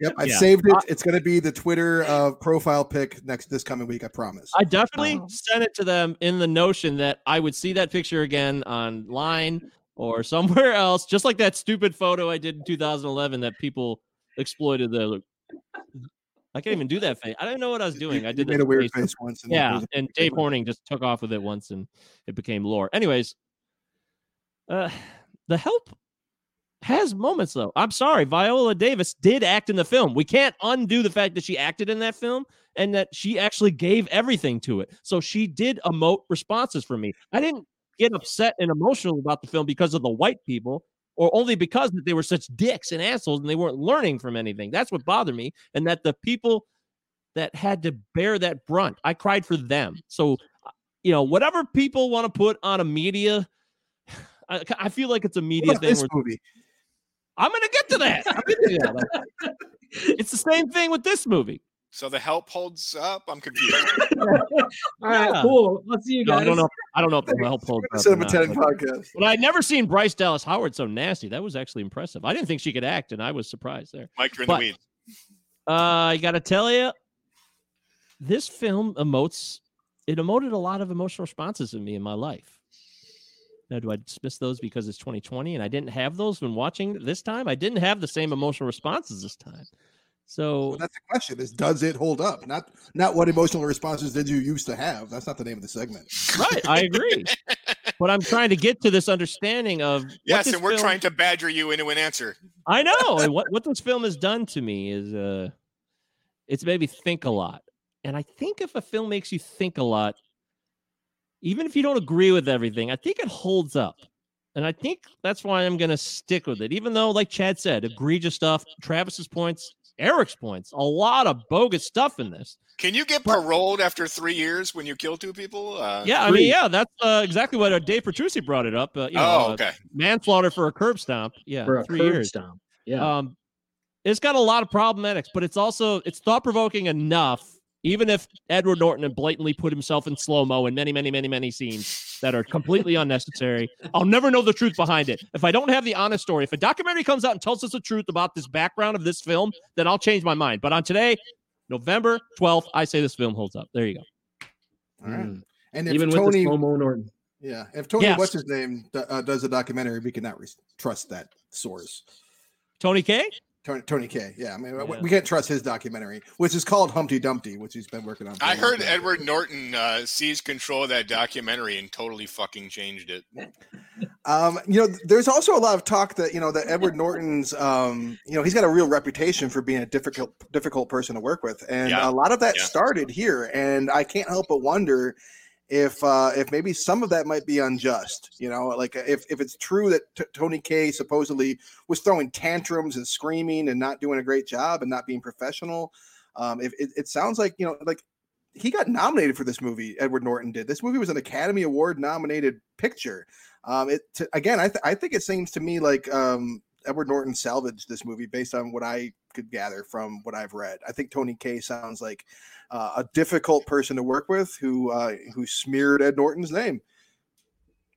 Yep, I Yeah. saved it. It's going to be the Twitter uh, profile pic next this coming week. I promise. I definitely Oh. sent it to them in the notion that I would see that picture again online or somewhere *laughs* else, just like that stupid photo I did in 2011 that people exploited. The I can't even do that face. I didn't know what I was doing. I did made a weird face. face once. and Yeah, and Dave Horning just took off with it once, and it became lore. Anyways, uh, the help has moments though. I'm sorry, Viola Davis did act in the film. We can't undo the fact that she acted in that film and that she actually gave everything to it. So she did emote responses from me. I didn't get upset and emotional about the film because of the white people or only because that they were such dicks and assholes and they weren't learning from anything. That's what bothered me and that the people that had to bear that brunt, I cried for them. So uh, you know, whatever people want to put on a media *sighs* I, I feel like it's a media thing this movie? I'm gonna get to that. I'm gonna get to that. *laughs* It's the same thing with this movie. So the help holds up. I'm confused. *laughs* All right, Yeah. cool. Let's see you No, guys. I don't know. I don't know if the help holds up. or Cinema not, 10 podcast. But I'd never seen Bryce Dallas Howard so nasty. That was actually impressive. I didn't think she could act, and I was surprised there. Mike, you're in But- the weeds. Uh, I gotta tell you, this film emotes. It emoted a lot of emotional responses in me in my life. Now, do I dismiss those because it's 2020 and I didn't have those when watching this time? I didn't have the same emotional responses this time. So Well, that's the question: is does it hold up? Not not what emotional responses did you used to have. That's not the name of the segment. right, I agree. *laughs* but I'm trying to get to this understanding of Yes, and we're film- trying to badger you into an answer. I know. and what what this film has done to me is uh it's made me think a lot. And I think if a film makes you think a lot, even if you don't agree with everything, I think it holds up. And I think that's why I'm gonna stick with it. Even though, like Chad said, egregious stuff, Travis's points, Eric's points, a lot of bogus stuff in this. Can you get paroled after three years when you kill two people? Uh, Yeah, I mean, yeah, that's uh, exactly what uh, Dave Petrucci brought it up. Uh, you know, Oh, uh, okay. manslaughter for a curb stomp. Yeah, For a three curb years. stomp. Yeah. Um, it's got a lot of problematics, but it's also it's thought provoking enough even if Edward Norton and blatantly put himself in slow mo in many, many, many, many scenes that are completely unnecessary, I'll never know the truth behind it. If I don't have the honest story, if a documentary comes out and tells us the truth about this background of this film, then I'll change my mind. But on today, November 12th, I say this film holds up. There you go. All right. Mm. And if Even with the Tony, slow mo Norton. yeah, if Tony, Yes. what's his name, uh, does a documentary, we cannot re- trust that source. Tony Kaye? Tony, Tony Kaye. Yeah, I mean, we- Yeah. we can't trust his documentary, which is called Humpty Dumpty, which he's been working on. for I a long heard time. Edward Norton uh, seized control of that documentary and totally fucking changed it. Um, you know, there's also a lot of talk that you know that Edward Norton's, um, you know, he's got a real reputation for being a difficult, difficult person to work with, and Yeah. a lot of that Yeah. started here. And I can't help but wonder if, uh, if maybe some of that might be unjust. You know, like if if it's true that t- Tony Kaye supposedly was throwing tantrums and screaming and not doing a great job and not being professional. Um, if it, it sounds like you know, like he got nominated for this movie. Edward Norton did. This movie was an Academy Award nominated picture. Um, it to, again, I th- I think it seems to me like um, Edward Norton salvaged this movie based on what I could gather from what I've read. I think Tony Kaye sounds like uh, a difficult person to work with who uh, who smeared Ed Norton's name.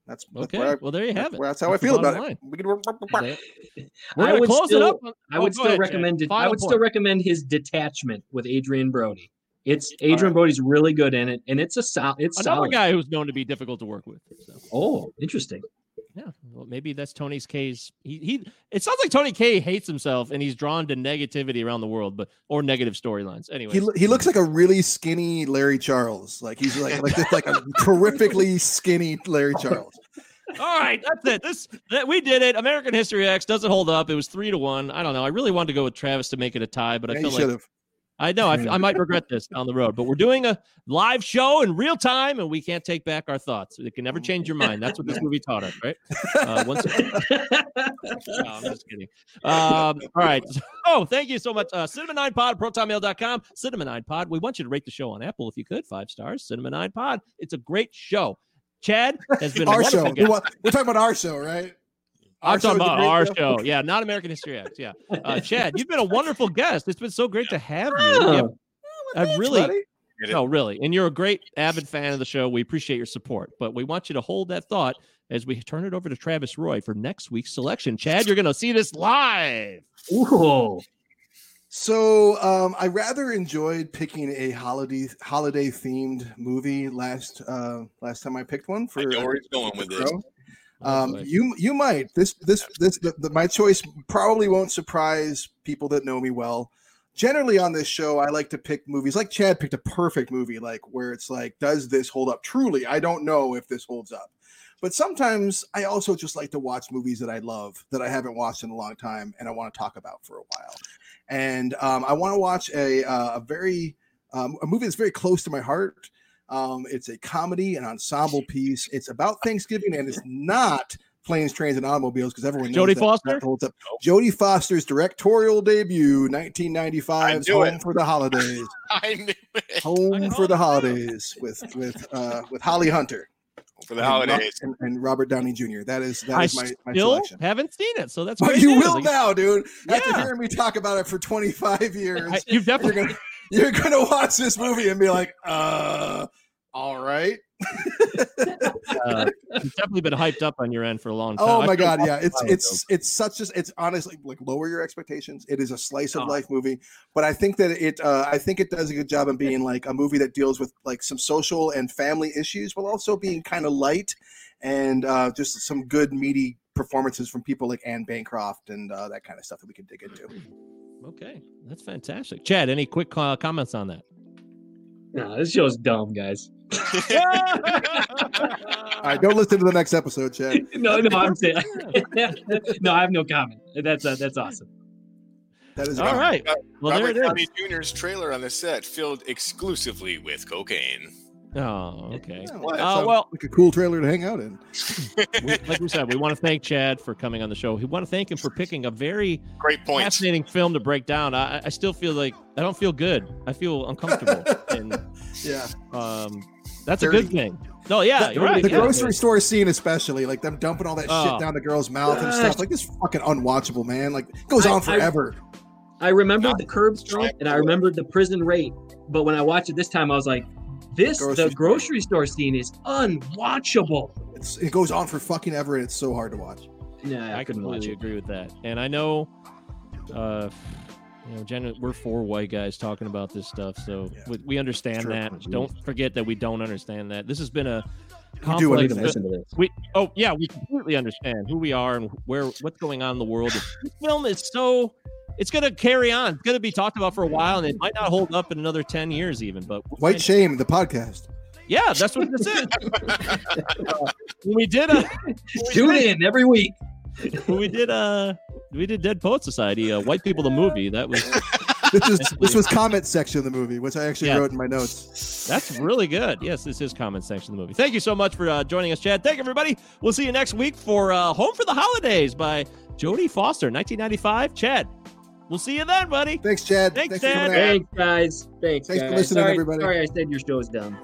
That's, that's Okay. I- well, there you have that's, it. that's how That's I feel about bottom it. We can- *laughs* We're I gonna would close still, it up. I oh, would go still ahead, recommend it. I Final would still recommend his detachment with Adrien Brody. It's Adrien Brody's really good in it, and it's a sol- it's Another solid. guy who's known to be difficult to work with. So. Oh, interesting. Yeah, well, maybe that's Tony's K's. He he. It sounds like Tony Kaye hates himself, and he's drawn to negativity around the world, but or negative storylines. Anyway, He, he looks like a really skinny Larry Charles. Like he's like like this, like a *laughs* terrifically skinny Larry Charles. All right, that's it. This that we did it. American History X doesn't hold up. It was three to one. I don't know. I really wanted to go with Travis to make it a tie, but I feel like should have. I know I might regret this down the road. But we're doing a live show in real time, and we can't take back our thoughts. It can never change your mind. That's what this movie taught us, right? Uh, once. *laughs* *laughs* No, I'm just kidding. Um, all right. *laughs* Oh, thank you so much. Uh, Cinema9 Pod, protonmail.com. Cinnamon 9 Pod. We want you to rate the show on Apple if you could. Five stars. Cinnamon 9 Pod. It's a great show. Chad has been Our show. guest. We're talking about our show, right? I'm Our talking show is a about our show? show. Yeah, not American History X. Yeah. Uh, *laughs* Chad, you've been a wonderful guest. It's been so great to have you. Oh, Yeah, I really, buddy. No, really. And you're a great avid fan of the show. We appreciate your support, but we want you to hold that thought as we turn it over to Travis Roy for next week's selection. Chad, you're going to see this live. Ooh. So um, I rather enjoyed picking a holiday holiday themed movie last uh, last time I picked one for. I know where he's going with this. Um, you you might this this this the, the, my choice probably won't surprise people that know me well. Generally on this show, I like to pick movies like Chad picked a perfect movie, like where it's like, does this hold up? Truly, I don't know if this holds up. But sometimes I also just like to watch movies that I love that I haven't watched in a long time and I want to talk about for a while. And um, I want to watch a uh, a very um, a movie that's very close to my heart. Um, it's a comedy, an ensemble piece. It's about Thanksgiving, and it's not planes, trains, and automobiles because everyone knows Jodie that- Foster? that holds up. Jodie Foster's directorial debut, 1995, Home it. for the Holidays. I knew it Home for the *laughs* Holidays with with uh, with Holly Hunter for the and Ro- holidays. and, and Robert Downey Jr. That is that I is my, my still selection. haven't seen it, so that's But you news. will Like, now, dude. After Yeah. hearing me talk about it for 25 years, I- you've you're definitely gonna you're gonna watch this movie and be like, uh, all right. uh, it's definitely been hyped up on your end for a long time. Oh my god, yeah. It's it's it's such as it's honestly like lower your expectations. It is a slice of Oh. life movie, but I think that it uh I think it does a good job of being like a movie that deals with like some social and family issues while also being kind of light and uh just some good meaty performances from people like Anne Bancroft and uh, that kind of stuff that we can dig into. Though. Okay, that's fantastic. Chad, any quick uh, comments on that? No, this show's dumb, guys. *laughs* All right, don't listen to the next episode, Chad. *laughs* no, no, I'm saying *laughs* no. I have no comment. That's uh, that's awesome. That is All right. Well, there Robert it is. Downey Jr.'s trailer on the set filled exclusively with cocaine. Oh, okay. Yeah, What? that Uh, well- like a cool trailer to hang out in. We- like we said, we want to thank Chad for coming on the show. We want to thank him for picking a very Great points. fascinating film to break down. I, I still feel like I don't feel good. I feel uncomfortable, and *laughs* Yeah. um, that's a good thing. No, yeah, the, you're right. the yeah. grocery store scene, especially, like them dumping all that Oh. shit down the girl's mouth and stuff. Like this fucking unwatchable, man. Like it goes I- on forever. I remembered Not the curb stomp and I remembered the prison rape, but when I watched it this time, I was like, this Grocery the grocery store scene is unwatchable. It's, it goes on for fucking ever, and it's so hard to watch. Yeah, I couldn't completely watch it. agree with that. And I know, uh, you know, Jen, we're four white guys talking about this stuff, so Yeah. we, we understand True. that. Don't forget that we don't understand that. This has been a do I complex. need to listen to this. we oh yeah, we completely understand who we are and where what's going on in the world. *sighs* This film is so it's gonna carry on. It's gonna be talked about for a while, and it might not hold up in another ten years even. But we'll White find- Shame, the podcast. yeah, that's what this is. Uh, *laughs* we did a Tune in every week. we did uh we did Dead Poet Society, uh, White People the movie. That was *laughs* This was this was comment section of the movie, which I actually Yeah. wrote in my notes. That's really good. Yes, this is comment section of the movie. Thank you so much for uh, joining us, Chad. Thank you, everybody. We'll see you next week for uh, Home for the Holidays by Jodie Foster, 1995. Chad, we'll see you then, buddy. Thanks, Chad. Thanks, for coming Chad. Thanks, guys. Thanks, Thanks for listening, sorry, everybody. Sorry, I said your show's done.